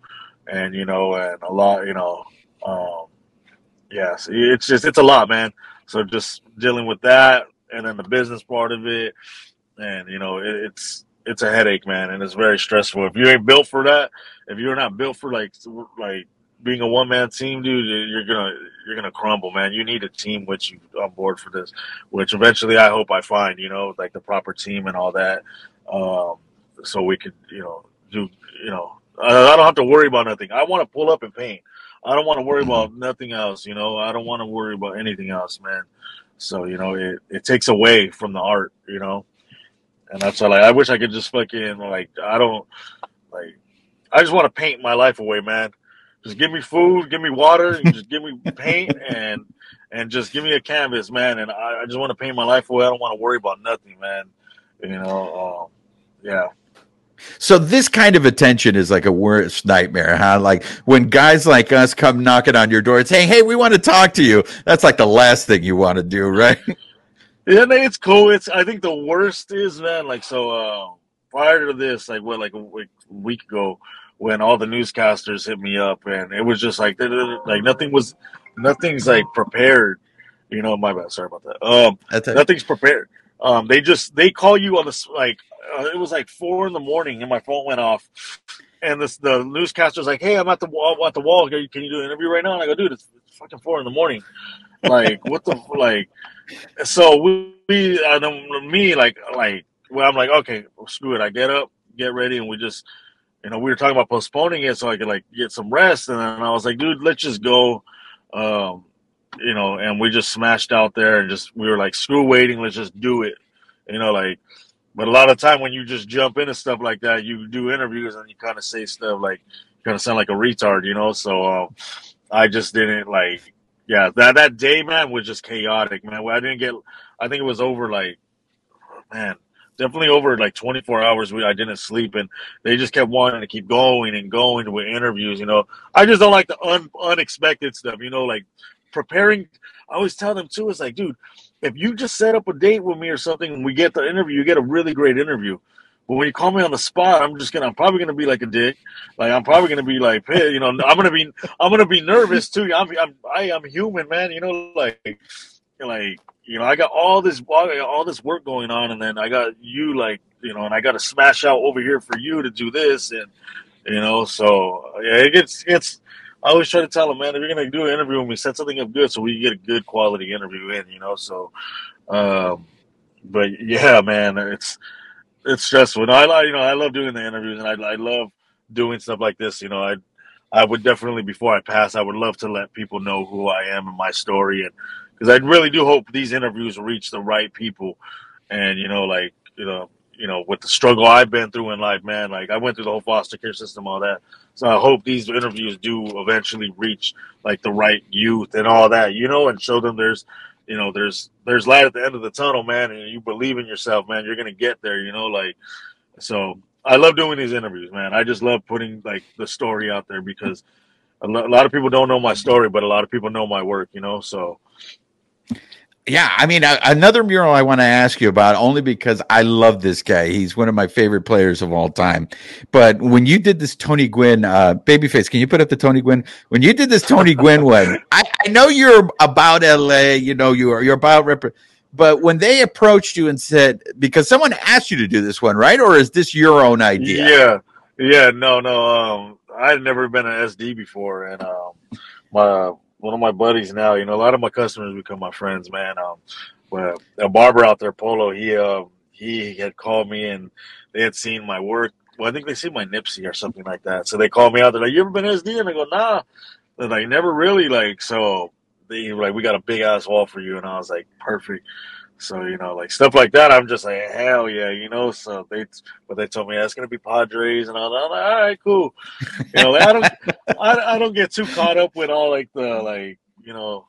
and you know, and a lot, you know, um, yes, it's just it's a lot, man. So just dealing with that, and then the business part of it, and you know, it, it's it's a headache, man, and it's very stressful. If you ain't built for that, if you're not built for like like being a one man team, dude, you're gonna you're gonna crumble, man. You need a team with you on board for this, which eventually I hope I find, you know, like the proper team and all that, um, so we could, you know, do, you know, I, I don't have to worry about nothing. I want to pull up and paint. I don't want to worry about mm-hmm. nothing else, you know. I don't want to worry about anything else, man. So you know, it it takes away from the art, you know, and that's why like I wish I could just fucking like I don't like I just want to paint my life away, man. Just give me food, give me water, and just give me paint and and just give me a canvas, man. And I, I just want to paint my life away. I don't want to worry about nothing, man. You know, um, yeah. So this kind of attention is like a worst nightmare, huh? Like when guys like us come knocking on your door and say, "Hey, we want to talk to you." That's like the last thing you want to do, right? Yeah, it's cool. It's I think the worst is man, like so. Uh, prior to this, like what, like a week ago, when all the newscasters hit me up, and it was just like like nothing was nothing's like prepared. You know, my bad. Sorry about that. Um, nothing's prepared. Um, they just they call you on this like uh, it was like four in the morning, and my phone went off. And this the newscaster's like, "Hey, I'm at the wall. At the wall. Can you do an interview right now?" And I go, "Dude, it's, it's fucking four in the morning. Like, what the like?" So we, we uh, me like like well, I'm like, okay, well, screw it. I get up, get ready, and we just you know, we were talking about postponing it so I could like get some rest, and then I was like, dude, let's just go. Um, you know, and we just smashed out there and just we were like, screw waiting, let's just do it. You know, like, but a lot of time when you just jump into stuff like that, you do interviews and you kind of say stuff like, kind of sound like a retard, you know. So uh, I just didn't like, yeah, that that day, man, was just chaotic, man. I didn't get, I think it was over like, man, definitely over like 24 hours we I didn't sleep and they just kept wanting to keep going and going with interviews you know. I just don't like the un, unexpected stuff you know like preparing I always tell them too it's like dude if you just set up a date with me or something and we get the interview you get a really great interview. But when you call me on the spot I'm just gonna I'm probably gonna be like a dick. Like I'm probably gonna be like hey, you know I'm gonna be I'm gonna be nervous too. I'm I'm I, am human man you know like like you know, I got all this all this work going on, and then I got you like you know, and I got to smash out over here for you to do this, and you know, so yeah, it gets it's. I always try to tell them, man, if you're gonna do an interview with me, set something up good so we get a good quality interview in, you know. So, um, but yeah, man, it's it's stressful. No, I you know I love doing the interviews, and I I love doing stuff like this. You know, I I would definitely before I pass, I would love to let people know who I am and my story, and because I really do hope these interviews reach the right people. And you know, like you know, you know, with the struggle I've been through in life, man, like I went through the whole foster care system, all that. So I hope these interviews do eventually reach like the right youth and all that, you know, and show them there's you know, there's there's light at the end of the tunnel, man, and you believe in yourself, man. You're gonna get there, you know, like so. I love doing these interviews, man. I just love putting like the story out there because a lot of people don't know my story, but a lot of people know my work, you know. So yeah, I mean, another mural I want to ask you about only because I love this guy. He's one of my favorite players of all time. But when you did this Tony Gwynn, uh, babyface, can you put up the Tony Gwynn? When you did this Tony Gwynn one, I, I, know you're about LA, you know, you are, you're about rep- but when they approached you and said, because someone asked you to do this one, right? Or is this your own idea? Yeah, yeah, no, no. Um, I'd never been an SD before, and um, my one of my buddies now. You know, a lot of my customers become my friends, man. Um, well, a barber out there, Polo, he uh, he had called me and they had seen my work. Well, I think they see my Nipsey or something like that. So they called me out. They're like, "You ever been SD?" And I go, "Nah." They're like, "Never really." Like, so they like, "We got a big ass wall for you," and I was like, "Perfect." So you know, like stuff like that, I'm just like, hell yeah, you know. So they, but they told me that's gonna be Padres, and I was like, all right, cool. You know, like, I don't, I, I don't get too caught up with all like the like, you know,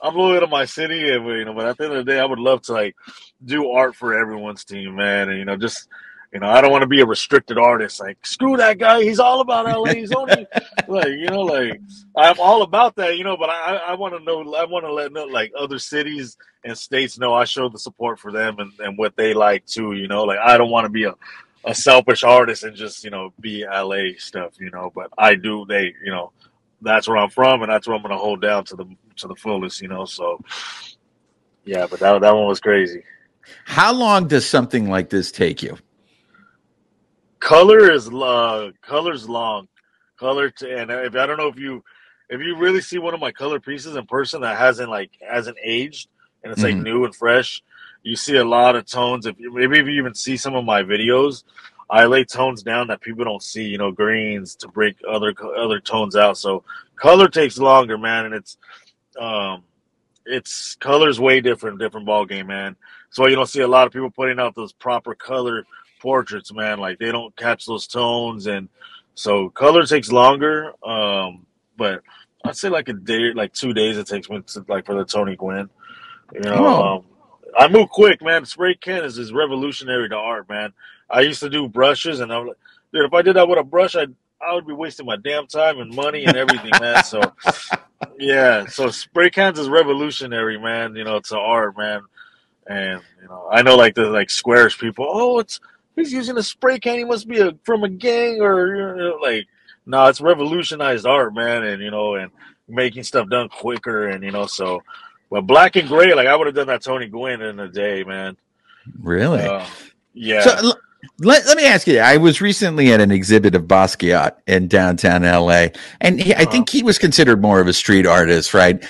I'm loyal to my city, and you know, but at the end of the day, I would love to like do art for everyone's team, man, and you know, just you know, I don't want to be a restricted artist. Like, screw that guy. He's all about LA. He's only like, you know, like I'm all about that, you know. But I, I want to know. I want to let know, like other cities and states know I show the support for them and, and what they like too. You know, like I don't want to be a, a selfish artist and just you know be LA stuff. You know, but I do. They, you know, that's where I'm from and that's where I'm gonna hold down to the to the fullest. You know, so yeah. But that that one was crazy. How long does something like this take you? Color is uh, Color's long. Color to, and if I don't know if you if you really see one of my color pieces in person that hasn't like hasn't aged and it's mm-hmm. like new and fresh, you see a lot of tones. If maybe if you even see some of my videos, I lay tones down that people don't see. You know, greens to break other other tones out. So color takes longer, man, and it's um it's colors way different, different ball game, man. So you don't see a lot of people putting out those proper color portraits, man. Like they don't catch those tones, and so color takes longer. Um, but I'd say like a day, like two days it takes me to like for the Tony Gwynn. You know, oh. um, I move quick, man. Spray can is, is revolutionary to art, man. I used to do brushes, and I'm like, dude, if I did that with a brush, I I would be wasting my damn time and money and everything, man. So yeah, so spray cans is revolutionary, man. You know, to art, man. And you know, I know like the like squares people. Oh, it's he's using a spray can. He must be a, from a gang or you know, like, no, nah, it's revolutionized art, man, and you know, and making stuff done quicker, and you know, so. But black and gray, like I would have done that Tony Gwynn in a day, man. Really? Uh, yeah. So, let, let me ask you. I was recently at an exhibit of Basquiat in downtown LA, and he, I uh-huh. think he was considered more of a street artist, right?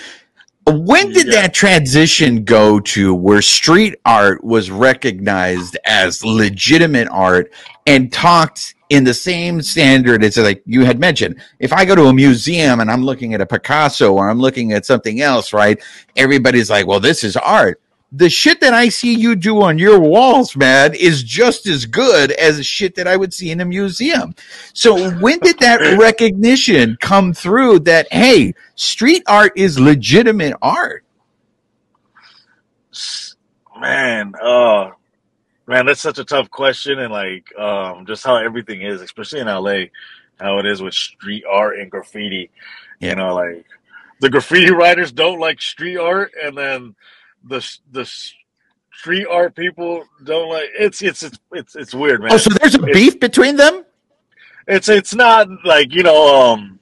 When did yeah. that transition go to where street art was recognized as legitimate art and talked in the same standard as like you had mentioned? If I go to a museum and I'm looking at a Picasso or I'm looking at something else, right? Everybody's like, well, this is art the shit that I see you do on your walls, man, is just as good as the shit that I would see in a museum. So when did that recognition come through that, hey, street art is legitimate art? Man, uh, man, that's such a tough question. And like, um, just how everything is, especially in LA, how it is with street art and graffiti, yeah. you know, like the graffiti writers don't like street art and then, the the street art people don't like it's it's it's it's, it's weird, man. Oh, so there's a it's, beef between them? It's it's not like you know um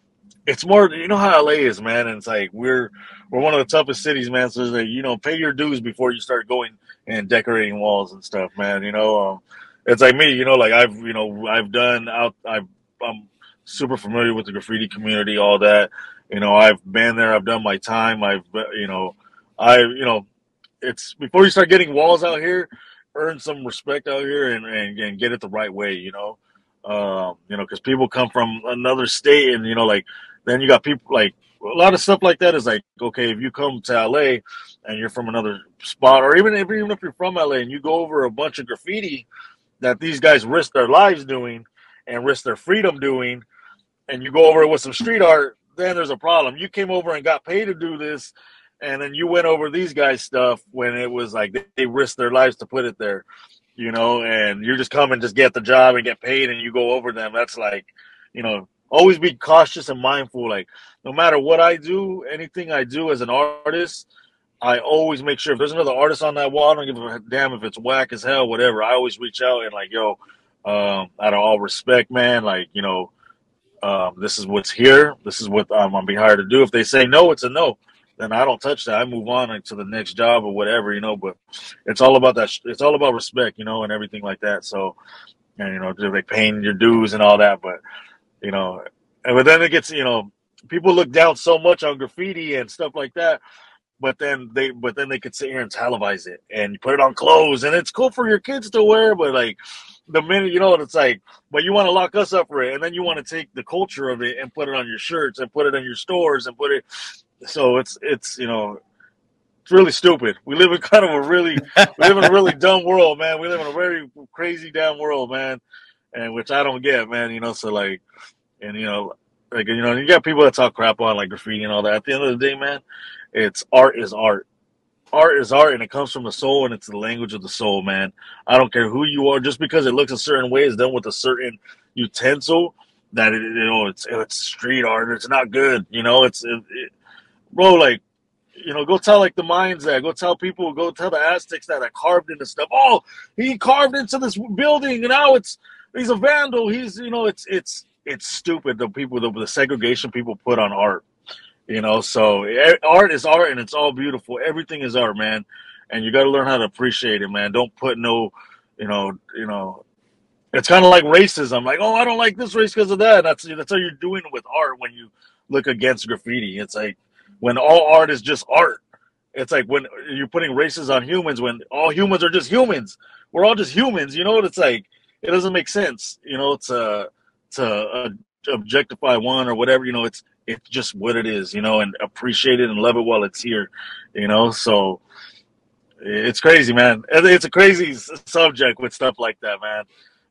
it's more you know how LA is, man. And it's like we're we're one of the toughest cities, man. So like you know pay your dues before you start going and decorating walls and stuff, man. You know, um, it's like me, you know, like I've you know I've done out I've I'm super familiar with the graffiti community, all that. You know, I've been there. I've done my time. I've you know I you know it's before you start getting walls out here, earn some respect out here and, and, and get it the right way, you know. Um, you know, because people come from another state and you know, like then you got people like a lot of stuff like that is like, okay, if you come to LA and you're from another spot, or even if even if you're from LA and you go over a bunch of graffiti that these guys risk their lives doing and risk their freedom doing, and you go over it with some street art, then there's a problem. You came over and got paid to do this and then you went over these guys' stuff when it was like they, they risked their lives to put it there, you know, and you just come and just get the job and get paid, and you go over them. That's like, you know, always be cautious and mindful. Like no matter what I do, anything I do as an artist, I always make sure if there's another artist on that wall, I don't give a damn if it's whack as hell, whatever. I always reach out and like, yo, um, out of all respect, man, like you know, um, this is what's here. This is what I'm gonna be hired to do. If they say no, it's a no. Then I don't touch that. I move on to the next job or whatever, you know. But it's all about that. It's all about respect, you know, and everything like that. So, and you know, they paying your dues and all that. But you know, and but then it gets, you know, people look down so much on graffiti and stuff like that but then they but then they could sit here and televise it and put it on clothes and it's cool for your kids to wear but like the minute you know it's like but you want to lock us up for it and then you want to take the culture of it and put it on your shirts and put it in your stores and put it so it's it's you know it's really stupid we live in kind of a really we live in a really dumb world man we live in a very crazy damn world man and which i don't get man you know so like and you know like you know you got people that talk crap on like graffiti and all that at the end of the day man it's art is art. Art is art, and it comes from the soul, and it's the language of the soul, man. I don't care who you are, just because it looks a certain way, is done with a certain utensil. That it, you know, it's it's street art. It's not good, you know. It's it, it, bro, like you know, go tell like the Mayans that, go tell people, go tell the Aztecs that that carved into stuff. Oh, he carved into this building, and now it's he's a vandal. He's you know, it's it's it's stupid the people the, the segregation people put on art. You know, so art is art and it's all beautiful. Everything is art, man. And you got to learn how to appreciate it, man. Don't put no, you know, you know, it's kind of like racism. Like, oh, I don't like this race because of that. That's that's how you're doing with art when you look against graffiti. It's like when all art is just art. It's like when you're putting races on humans when all humans are just humans. We're all just humans. You know what it's like? It doesn't make sense. You know, to to uh, objectify one or whatever. You know, it's it's just what it is, you know, and appreciate it and love it while it's here, you know. So it's crazy, man. It's a crazy subject with stuff like that, man.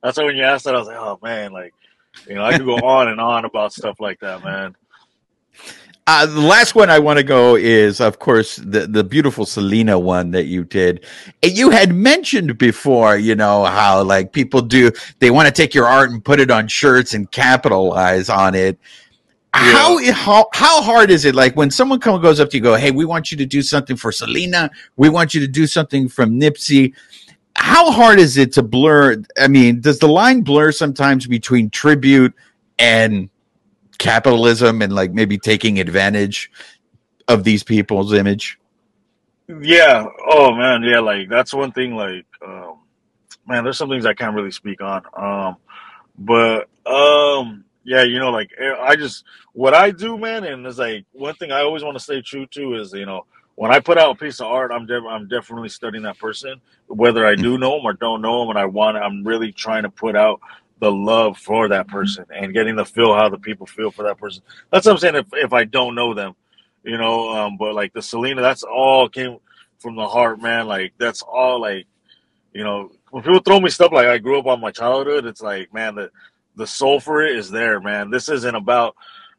That's why when you asked that, I was like, oh man, like you know, I could go on and on about stuff like that, man. Uh, the last one I want to go is, of course, the, the beautiful Selena one that you did. And you had mentioned before, you know, how like people do, they want to take your art and put it on shirts and capitalize on it. Yeah. How, how how hard is it? Like when someone come, goes up to you, go, "Hey, we want you to do something for Selena. We want you to do something from Nipsey." How hard is it to blur? I mean, does the line blur sometimes between tribute and capitalism and like maybe taking advantage of these people's image? Yeah. Oh man. Yeah. Like that's one thing. Like, um, man, there's some things I can't really speak on. Um, but um yeah, you know, like eh, I just what I do, man, and it's like one thing I always want to stay true to is you know when I put out a piece of art, I'm de- I'm definitely studying that person, whether I do know them or don't know them, and I want I'm really trying to put out the love for that person and getting to feel how the people feel for that person. That's what I'm saying. If if I don't know them, you know, um, but like the Selena, that's all came from the heart, man. Like that's all like, you know, when people throw me stuff like I grew up on my childhood, it's like, man, the the soul for it is there, man. This isn't about,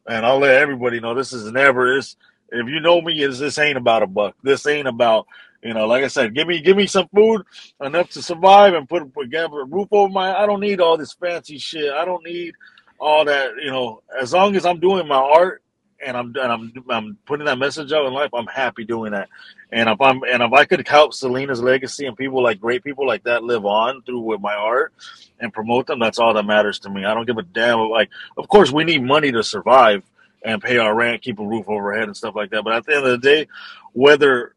and I'll let everybody know this is never this. If you know me, is this ain't about a buck. This ain't about, you know, like I said, give me give me some food enough to survive and put, put a roof over my. I don't need all this fancy shit. I don't need all that. You know, as long as I'm doing my art and I'm and I'm I'm putting that message out in life, I'm happy doing that. And if I'm and if I could help Selena's legacy and people like great people like that live on through with my art and promote them, that's all that matters to me. I don't give a damn. Like, of course, we need money to survive and pay our rent, keep a roof over our head, and stuff like that. But at the end of the day, whether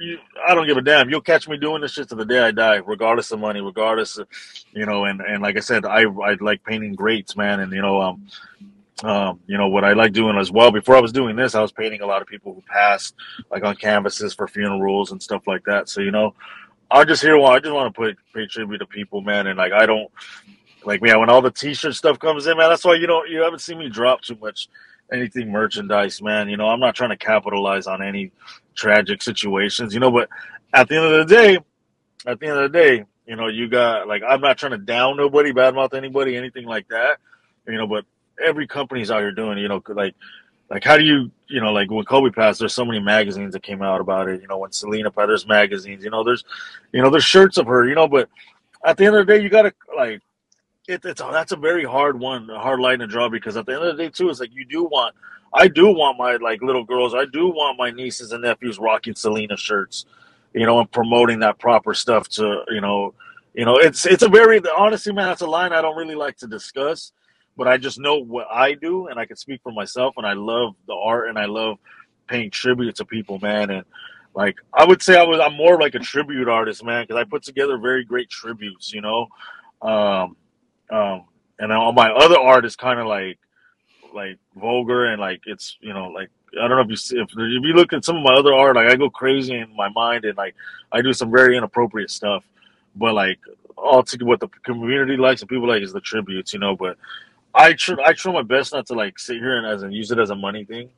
you, I don't give a damn. You'll catch me doing this shit to the day I die, regardless of money, regardless of, you know, and, and like I said, I, I like painting greats, man. And, you know, um, um, you know what I like doing as well. Before I was doing this, I was painting a lot of people who passed, like on canvases for funerals and stuff like that. So you know, I just here. I just want to put pay tribute to people, man. And like I don't like man when all the T-shirt stuff comes in, man. That's why you don't you haven't seen me drop too much anything merchandise, man. You know, I'm not trying to capitalize on any tragic situations, you know. But at the end of the day, at the end of the day, you know, you got like I'm not trying to down nobody, badmouth anybody, anything like that. You know, but every company's out here doing, you know, like like how do you you know like when Kobe passed, there's so many magazines that came out about it. You know when Selena passed, there's magazines. You know there's you know there's shirts of her. You know, but at the end of the day, you gotta like it, it's that's a very hard one, a hard line to draw because at the end of the day too, it's like you do want I do want my like little girls, I do want my nieces and nephews rocking Selena shirts, you know, and promoting that proper stuff to you know, you know, it's it's a very honestly, man, that's a line I don't really like to discuss, but I just know what I do and I can speak for myself and I love the art and I love paying tribute to people, man, and like I would say I was I'm more like a tribute artist, man, because I put together very great tributes, you know. Um, um, and all my other art is kind of like like vulgar and like it's you know like I don't know if you see, if, if you look at some of my other art, like I go crazy in my mind and like I do some very inappropriate stuff, but like all to what the community likes and people like is the tributes, you know. But I try I try my best not to like sit here and as and use it as a money thing.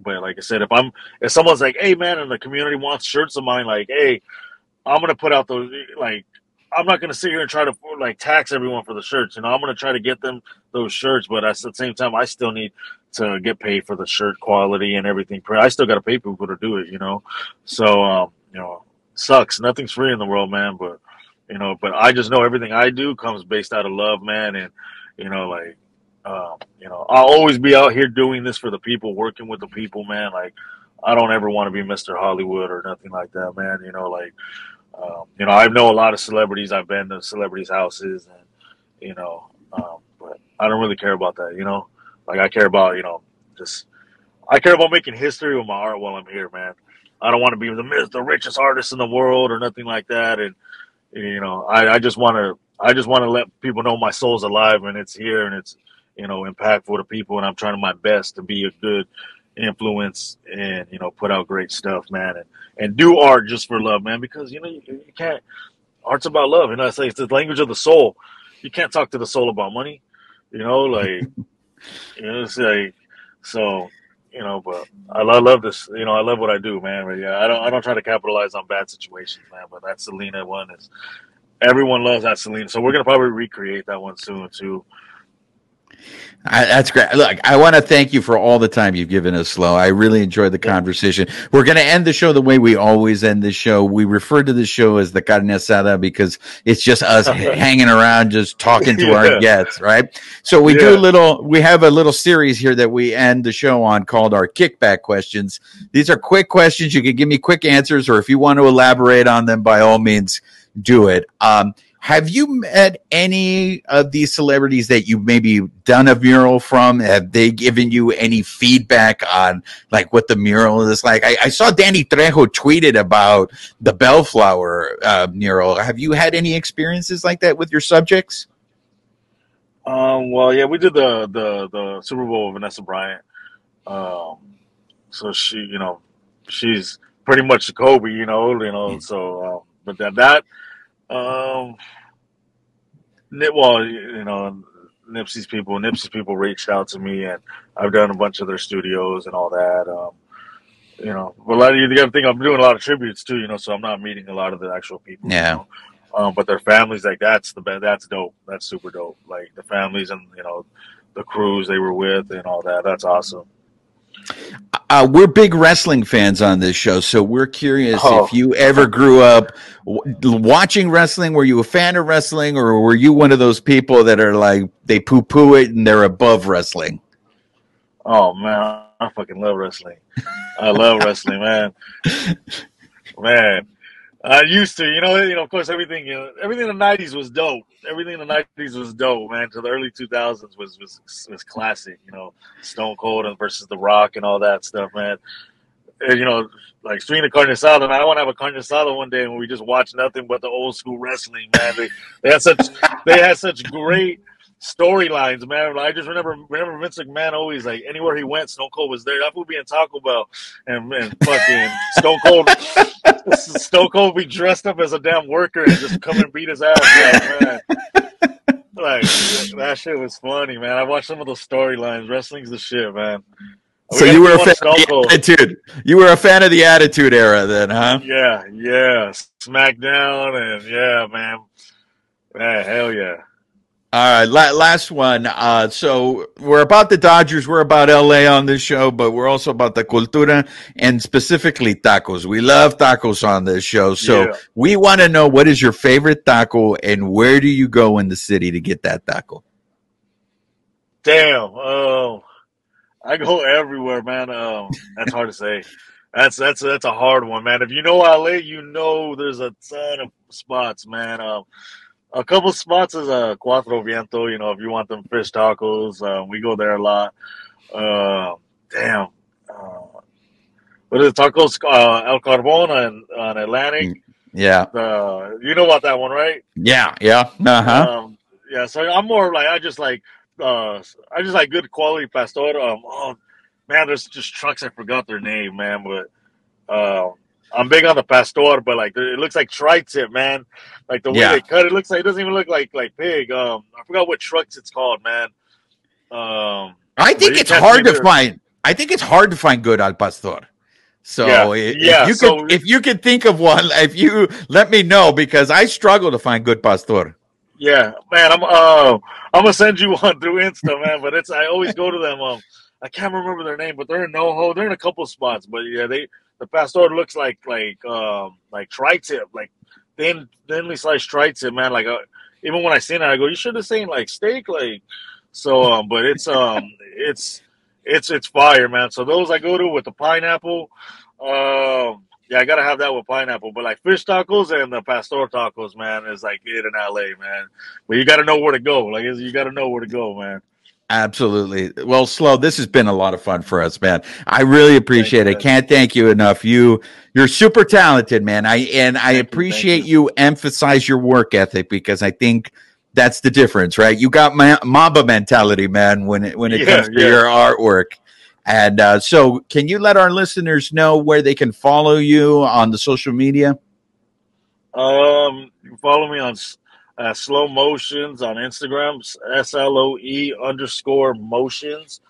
But like I said, if I'm if someone's like, hey man, and the community wants shirts of mine, like hey, I'm gonna put out those like I'm not going to sit here and try to like tax everyone for the shirts. You know, I'm going to try to get them those shirts, but at the same time, I still need to get paid for the shirt quality and everything. I still got to pay people to do it. You know, so um, you know, sucks. Nothing's free in the world, man. But you know, but I just know everything I do comes based out of love, man. And you know, like, um, you know, I'll always be out here doing this for the people, working with the people, man. Like, I don't ever want to be Mr. Hollywood or nothing like that, man. You know, like um, you know, I know a lot of celebrities. I've been to celebrities' houses, and you know, um, but I don't really care about that. You know, like I care about you know just I care about making history with my art while I'm here, man. I don't want to be the the richest artist in the world or nothing like that, and you know, I, I just want to I just want to let people know my soul's alive and it's here and it's you know impactful to people, and I'm trying my best to be a good influence and you know put out great stuff, man, and and do art just for love, man, because you know you, you can't. Art's about love, you know. I say it's the language of the soul. You can't talk to the soul about money, you know. Like you know, it's like so you know, but I love, love this. You know, I love what I do, man. But yeah, I don't I don't try to capitalize on bad situations, man. But that Selena one is everyone loves that Selena, so we're gonna probably recreate that one soon too. I, that's great. Look, I want to thank you for all the time you've given us, Slow. I really enjoyed the conversation. We're going to end the show the way we always end the show. We refer to the show as the carne asada because it's just us hanging around, just talking to yeah. our guests, right? So we yeah. do a little, we have a little series here that we end the show on called our kickback questions. These are quick questions. You can give me quick answers, or if you want to elaborate on them, by all means, do it. Um, have you met any of these celebrities that you've maybe done a mural from? Have they given you any feedback on like what the mural is like? I, I saw Danny Trejo tweeted about the Bellflower uh, mural. Have you had any experiences like that with your subjects? Um, well, yeah, we did the the the Super Bowl with Vanessa Bryant. Um, so she, you know, she's pretty much Kobe, you know, you know. So, uh, but that that um, well, you know, Nipsey's people, Nipsey's people reached out to me, and I've done a bunch of their studios and all that. Um, you know, but a lot of you got to think I'm doing a lot of tributes too. You know, so I'm not meeting a lot of the actual people. Yeah. You know? Um, but their families, like that's the that's dope. That's super dope. Like the families and you know the crews they were with and all that. That's awesome. Uh, we're big wrestling fans on this show, so we're curious oh. if you ever grew up w- watching wrestling. Were you a fan of wrestling, or were you one of those people that are like they poo poo it and they're above wrestling? Oh man, I fucking love wrestling. I love wrestling, man. Man, I used to, you know, you know, of course, everything, you know, everything in the '90s was dope. Everything in the '90s was dope, man. To the early 2000s was was was classic. You know, Stone Cold and versus The Rock and all that stuff, man. And, you know, like streaming a carne asada, man. I want to have a carne asada one day and we just watch nothing but the old school wrestling, man. They, they had such they had such great storylines, man. I just remember remember Vince McMahon always like anywhere he went, Stone Cold was there. That would be in Taco Bell and, and fucking Stone Cold Stone Cold be dressed up as a damn worker and just come and beat his ass. Like, man. like that shit was funny, man. I watched some of those storylines. Wrestling's the shit, man. We so you were a fan of the attitude. You were a fan of the attitude era, then, huh? Yeah, yeah. SmackDown and yeah, man. Man, hell yeah. All right, last one. Uh, so we're about the Dodgers, we're about LA on this show, but we're also about the cultura and specifically tacos. We love tacos on this show. So Yeah. we want to know what is your favorite taco and where do you go in the city to get that taco? Damn. oh, I go everywhere, man. Um, that's hard to say. That's that's that's a hard one, man. If you know LA, you know there's a ton of spots, man. Um, a couple spots is uh, Cuatro Viento. You know, if you want them fish tacos, uh, we go there a lot. Uh, damn. Uh, what is it? Tacos uh, El Carbon on, on Atlantic. Yeah. Uh, you know about that one, right? Yeah. Yeah. Uh huh. Um, yeah, so I'm more like I just like uh I just like good quality pastor. Um, oh man, there's just trucks I forgot their name, man, but uh, I'm big on the pastor, but like it looks like tri-tip, man. Like the way Yeah. they cut it looks like it doesn't even look like like pig. Um, I forgot what trucks it's called, man. Um, I think it's hard to find. I think it's hard to find good al pastor. So Yeah, if, yeah, you so- could, if you could think of one, if you let me know because I struggle to find good pastor. Yeah, man, I'm uh I'm gonna send you one through Insta, man. But it's I always go to them. Um, I can't remember their name, but they're in NoHo. They're in a couple spots, but yeah, they the pastor looks like like um like tri-tip, like thin thinly sliced tri-tip, man. Like uh, even when I seen it, I go, you should have seen like steak, like so. Um, but it's um it's it's it's fire, man. So those I go to with the pineapple. Um, yeah, I gotta have that with pineapple. But like fish tacos and the pastor tacos, man, is like it in LA, man. But you gotta know where to go. Like you gotta know where to go, man. Absolutely. Well, Slow, this has been a lot of fun for us, man. I really appreciate it. Can't thank you enough. You you're super talented, man. I and I Thank you, appreciate you. emphasize your work ethic because I think that's the difference, right? You got ma- Mamba mentality, man, when it when it Yeah, comes to yeah. your artwork. And uh, so, can you let our listeners know where they can follow you on the social media? Um, you can follow me on uh, Sloe_Motions on Instagram, S L O E underscore motions.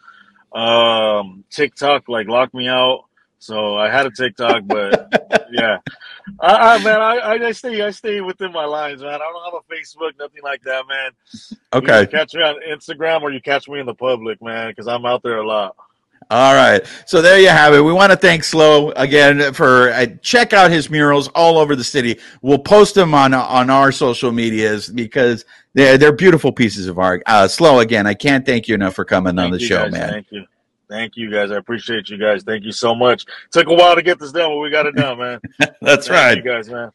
Um, TikTok, like lock me out. So I had a TikTok, but yeah, I, I man, I, I stay, I stay within my lines, man. I don't have a Facebook, nothing like that, man. Okay. catch me on Instagram or you catch me in the public, man, because I'm out there a lot. All right. So there you have it. We want to thank Slow again for uh, check out his murals all over the city. We'll post them on on our social medias because they're they're beautiful pieces of art. Uh, Slow again. I can't thank you enough for coming on the show, guys. man. Thank you. Thank you guys. I appreciate you guys. Thank you so much. Took a while to get this done, but we got it done, man. That's Thank right. you guys, man.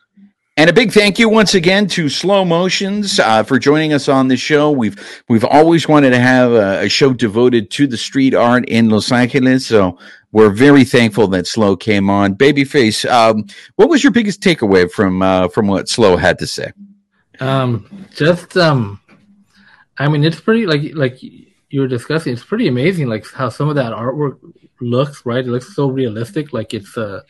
And a big thank you once again to Sloe_Motions uh, for joining us on the show. We've we've always wanted to have a, a show devoted to the street art in Los Angeles, so we're very thankful that Slow came on. Babyface, um, what was your biggest takeaway from uh, from what Slow had to say? Um, just um, I mean, it's pretty like like you were discussing. It's pretty amazing, like how some of that artwork looks. Right, it looks so realistic, like it's uh,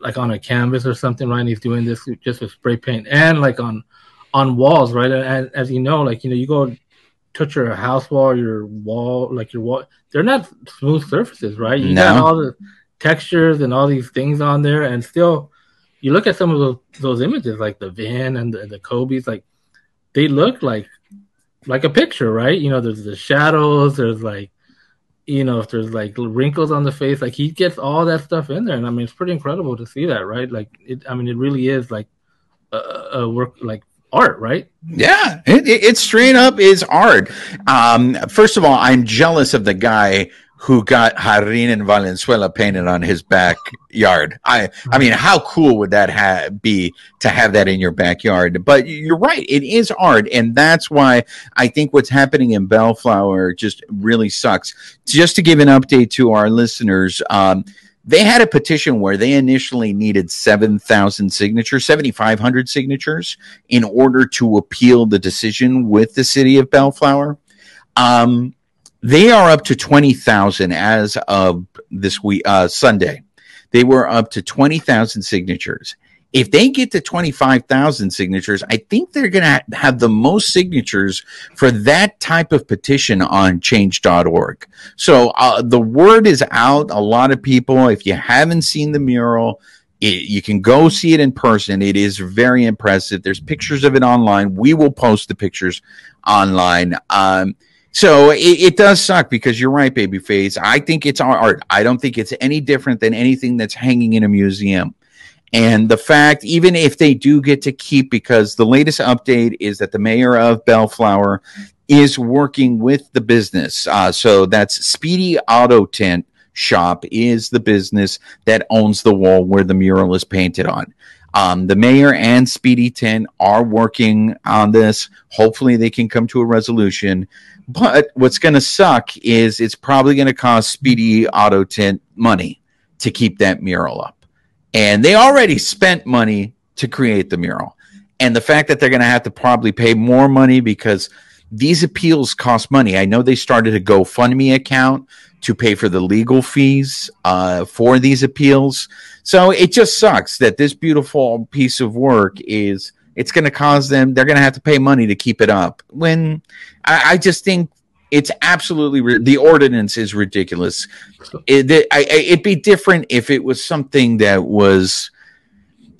like on a canvas or something. Right, and he's doing this just with spray paint and like on on walls. Right, and as you know, like you know, you go touch your house wall, your wall, like your wall. They're not smooth surfaces, right? You got all the textures and all these things on there, and still you look at some of those those images, like the Vin and the, the Kobe's, like they look like like a picture, right? You know, there's the shadows, there's like you know, if there's like wrinkles on the face, like he gets all that stuff in there, and I mean, it's pretty incredible to see that, right? Like, it, I mean, it really is like a, a work like art, right? Yeah, it, it, it straight up is art. Um, first of all, I'm jealous of the guy who got Jarrín and Valenzuela painted on his backyard. I, I mean, how cool would that ha- be to have that in your backyard? But you're right, it is art, and that's why I think what's happening in Bellflower just really sucks. Just to give an update to our listeners, um, they had a petition where they initially needed 7,000 signatures, 7,500 signatures in order to appeal the decision with the city of Bellflower. Um, they are up to 20,000 as of this week, uh, Sunday. They were up to 20,000 signatures. If they get to 25,000 signatures, I think they're going to have the most signatures for that type of petition on change.org. So uh, the word is out. A lot of people, if you haven't seen the mural, It, you can go see it in person. It is very impressive. There's pictures of it online. We will post the pictures online. Um, so it, it, does suck because you're right, babyface. I think it's art. I don't think it's any different than anything that's hanging in a museum. And the fact, even if they do get to keep, because the latest update is that the mayor of Bellflower is working with the business. Uh, so that's Speedy Auto Tint Shop is the business that owns the wall where the mural is painted on. Um, the mayor and Speedy Tint are working on this. Hopefully, they can come to a resolution. But what's going to suck is it's probably going to cost Speedy Auto Tint money to keep that mural up and they already spent money to create the mural. And the fact that they're going to have to probably pay more money because these appeals cost money. I know they started a GoFundMe account to pay for the legal fees uh, for these appeals. So it just sucks that this beautiful piece of work is it's going to cause them they're going to have to pay money to keep it up. When I, I just think it's absolutely the ordinance is ridiculous. It, I, it'd be different if it was something that was.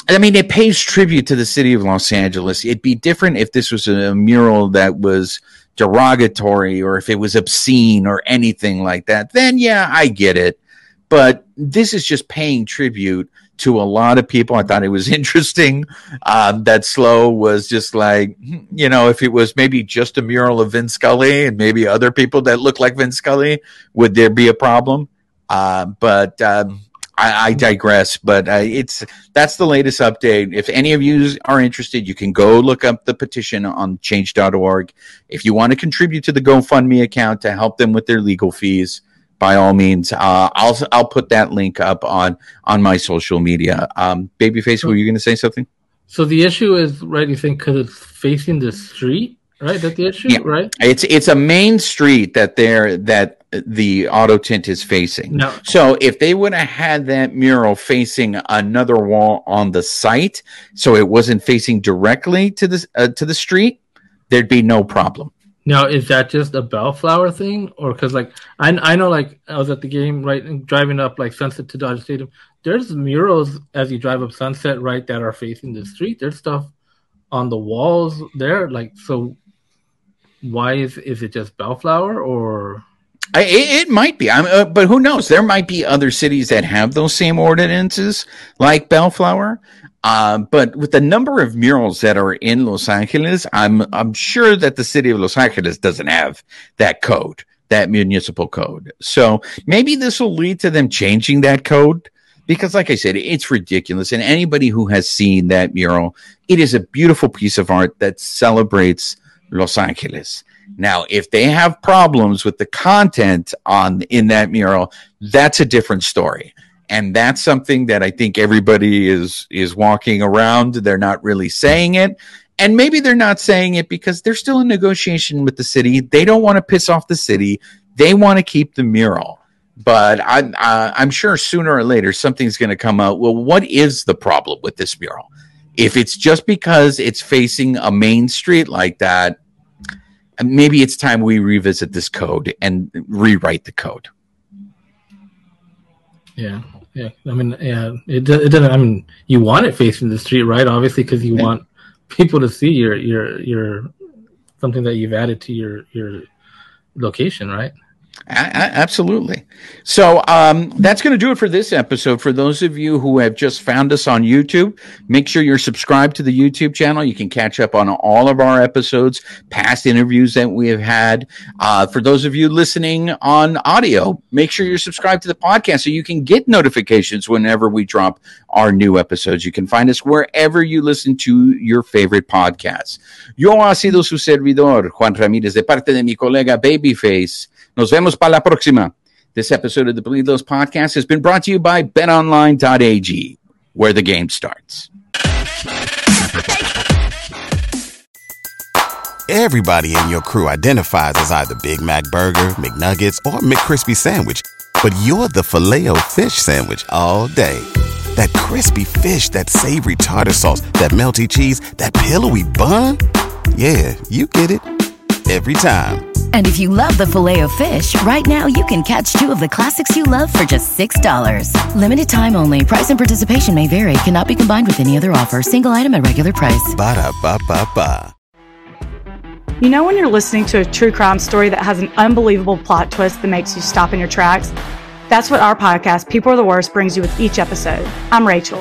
I mean, it pays tribute to the city of Los Angeles. It'd be different if this was a mural that was derogatory or if it was obscene or anything like that. Then, yeah, I get it. But this is just paying tribute to a lot of people. I thought it was interesting um, that Sloe was just like, you know, if it was maybe just a mural of Vin Scully and maybe other people that look like Vin Scully, would there be a problem? Uh, but um, I, I, digress. But uh, it's that's the latest update. If any of you are interested, you can go look up the petition on Change.org. If you want to contribute to the GoFundMe account to help them with their legal fees by all means, uh, I'll I'll put that link up on on my social media. Um, Babyface, were you going to say something? So the issue is right. You think because it's facing the street, right? That the issue, yeah. right? It's it's a main street that they're that the auto tint is facing. No. So if they would have had that mural facing another wall on the site, so it wasn't facing directly to the uh, to the street, there'd be no problem. Now, is that just a Bellflower thing, or because like I I know like I was at the game right driving up like Sunset to Dodger Stadium. There's murals as you drive up Sunset right that are facing the street. There's stuff on the walls there. Like so, why is is it just Bellflower or? I, it, it, might be, uh, but who knows? There might be other cities that have those same ordinances, like Bellflower. Uh, but with the number of murals that are in Los Angeles, I'm I'm sure that the city of Los Angeles doesn't have that code, that municipal code. So maybe this will lead to them changing that code because, like I said, it's ridiculous. And anybody who has seen that mural, it is a beautiful piece of art that celebrates Los Angeles. Now, if they have problems with the content on in that mural, that's a different story and that's something that I think everybody is is walking around. They're not really saying it, and maybe they're not saying it because they're still in negotiation with the city. They don't want to piss off the city. They want to keep the mural. But I'm uh, I'm sure sooner or later something's going to come out. Well, what is the problem with this mural? If it's just because it's facing a main street like that, maybe it's time we revisit this code and rewrite the code. Yeah, yeah. I mean, yeah. It it doesn't. I mean, you want it facing the street, right? Obviously, because you want people to see your your your something that you've added to your your location, right? Absolutely. So um, that's going to do it for this episode. For those of you who have just found us on YouTube, make sure you're subscribed to the YouTube channel. You can catch up on all of our episodes, past interviews that we have had. Uh, for those of you listening on audio, make sure you're subscribed to the podcast so you can get notifications whenever we drop our new episodes. You can find us wherever you listen to your favorite podcasts. Yo ha sido su servidor, Juan Ramírez, de parte de mi colega Babyface. Nos vemos para la próxima. This episode of the Bleed Those podcast has been brought to you by betonline.ag, where the game starts. Everybody in your crew identifies as either Big Mac Burger, McNuggets, or McCrispy Sandwich, but you're the filet fish Sandwich all day. That crispy fish, that savory tartar sauce, that melty cheese, that pillowy bun. Yeah, you get it every time. And if you love the Filet-O-Fish, right now you can catch two of the classics you love for just $6. Limited time only. Price and participation may vary. Cannot be combined with any other offer. Single item at regular price. Ba da ba ba ba. You know when you're listening to a true crime story that has an unbelievable plot twist that makes you stop in your tracks? That's what our podcast, People Are the Worst, brings you with each episode. I'm Rachel.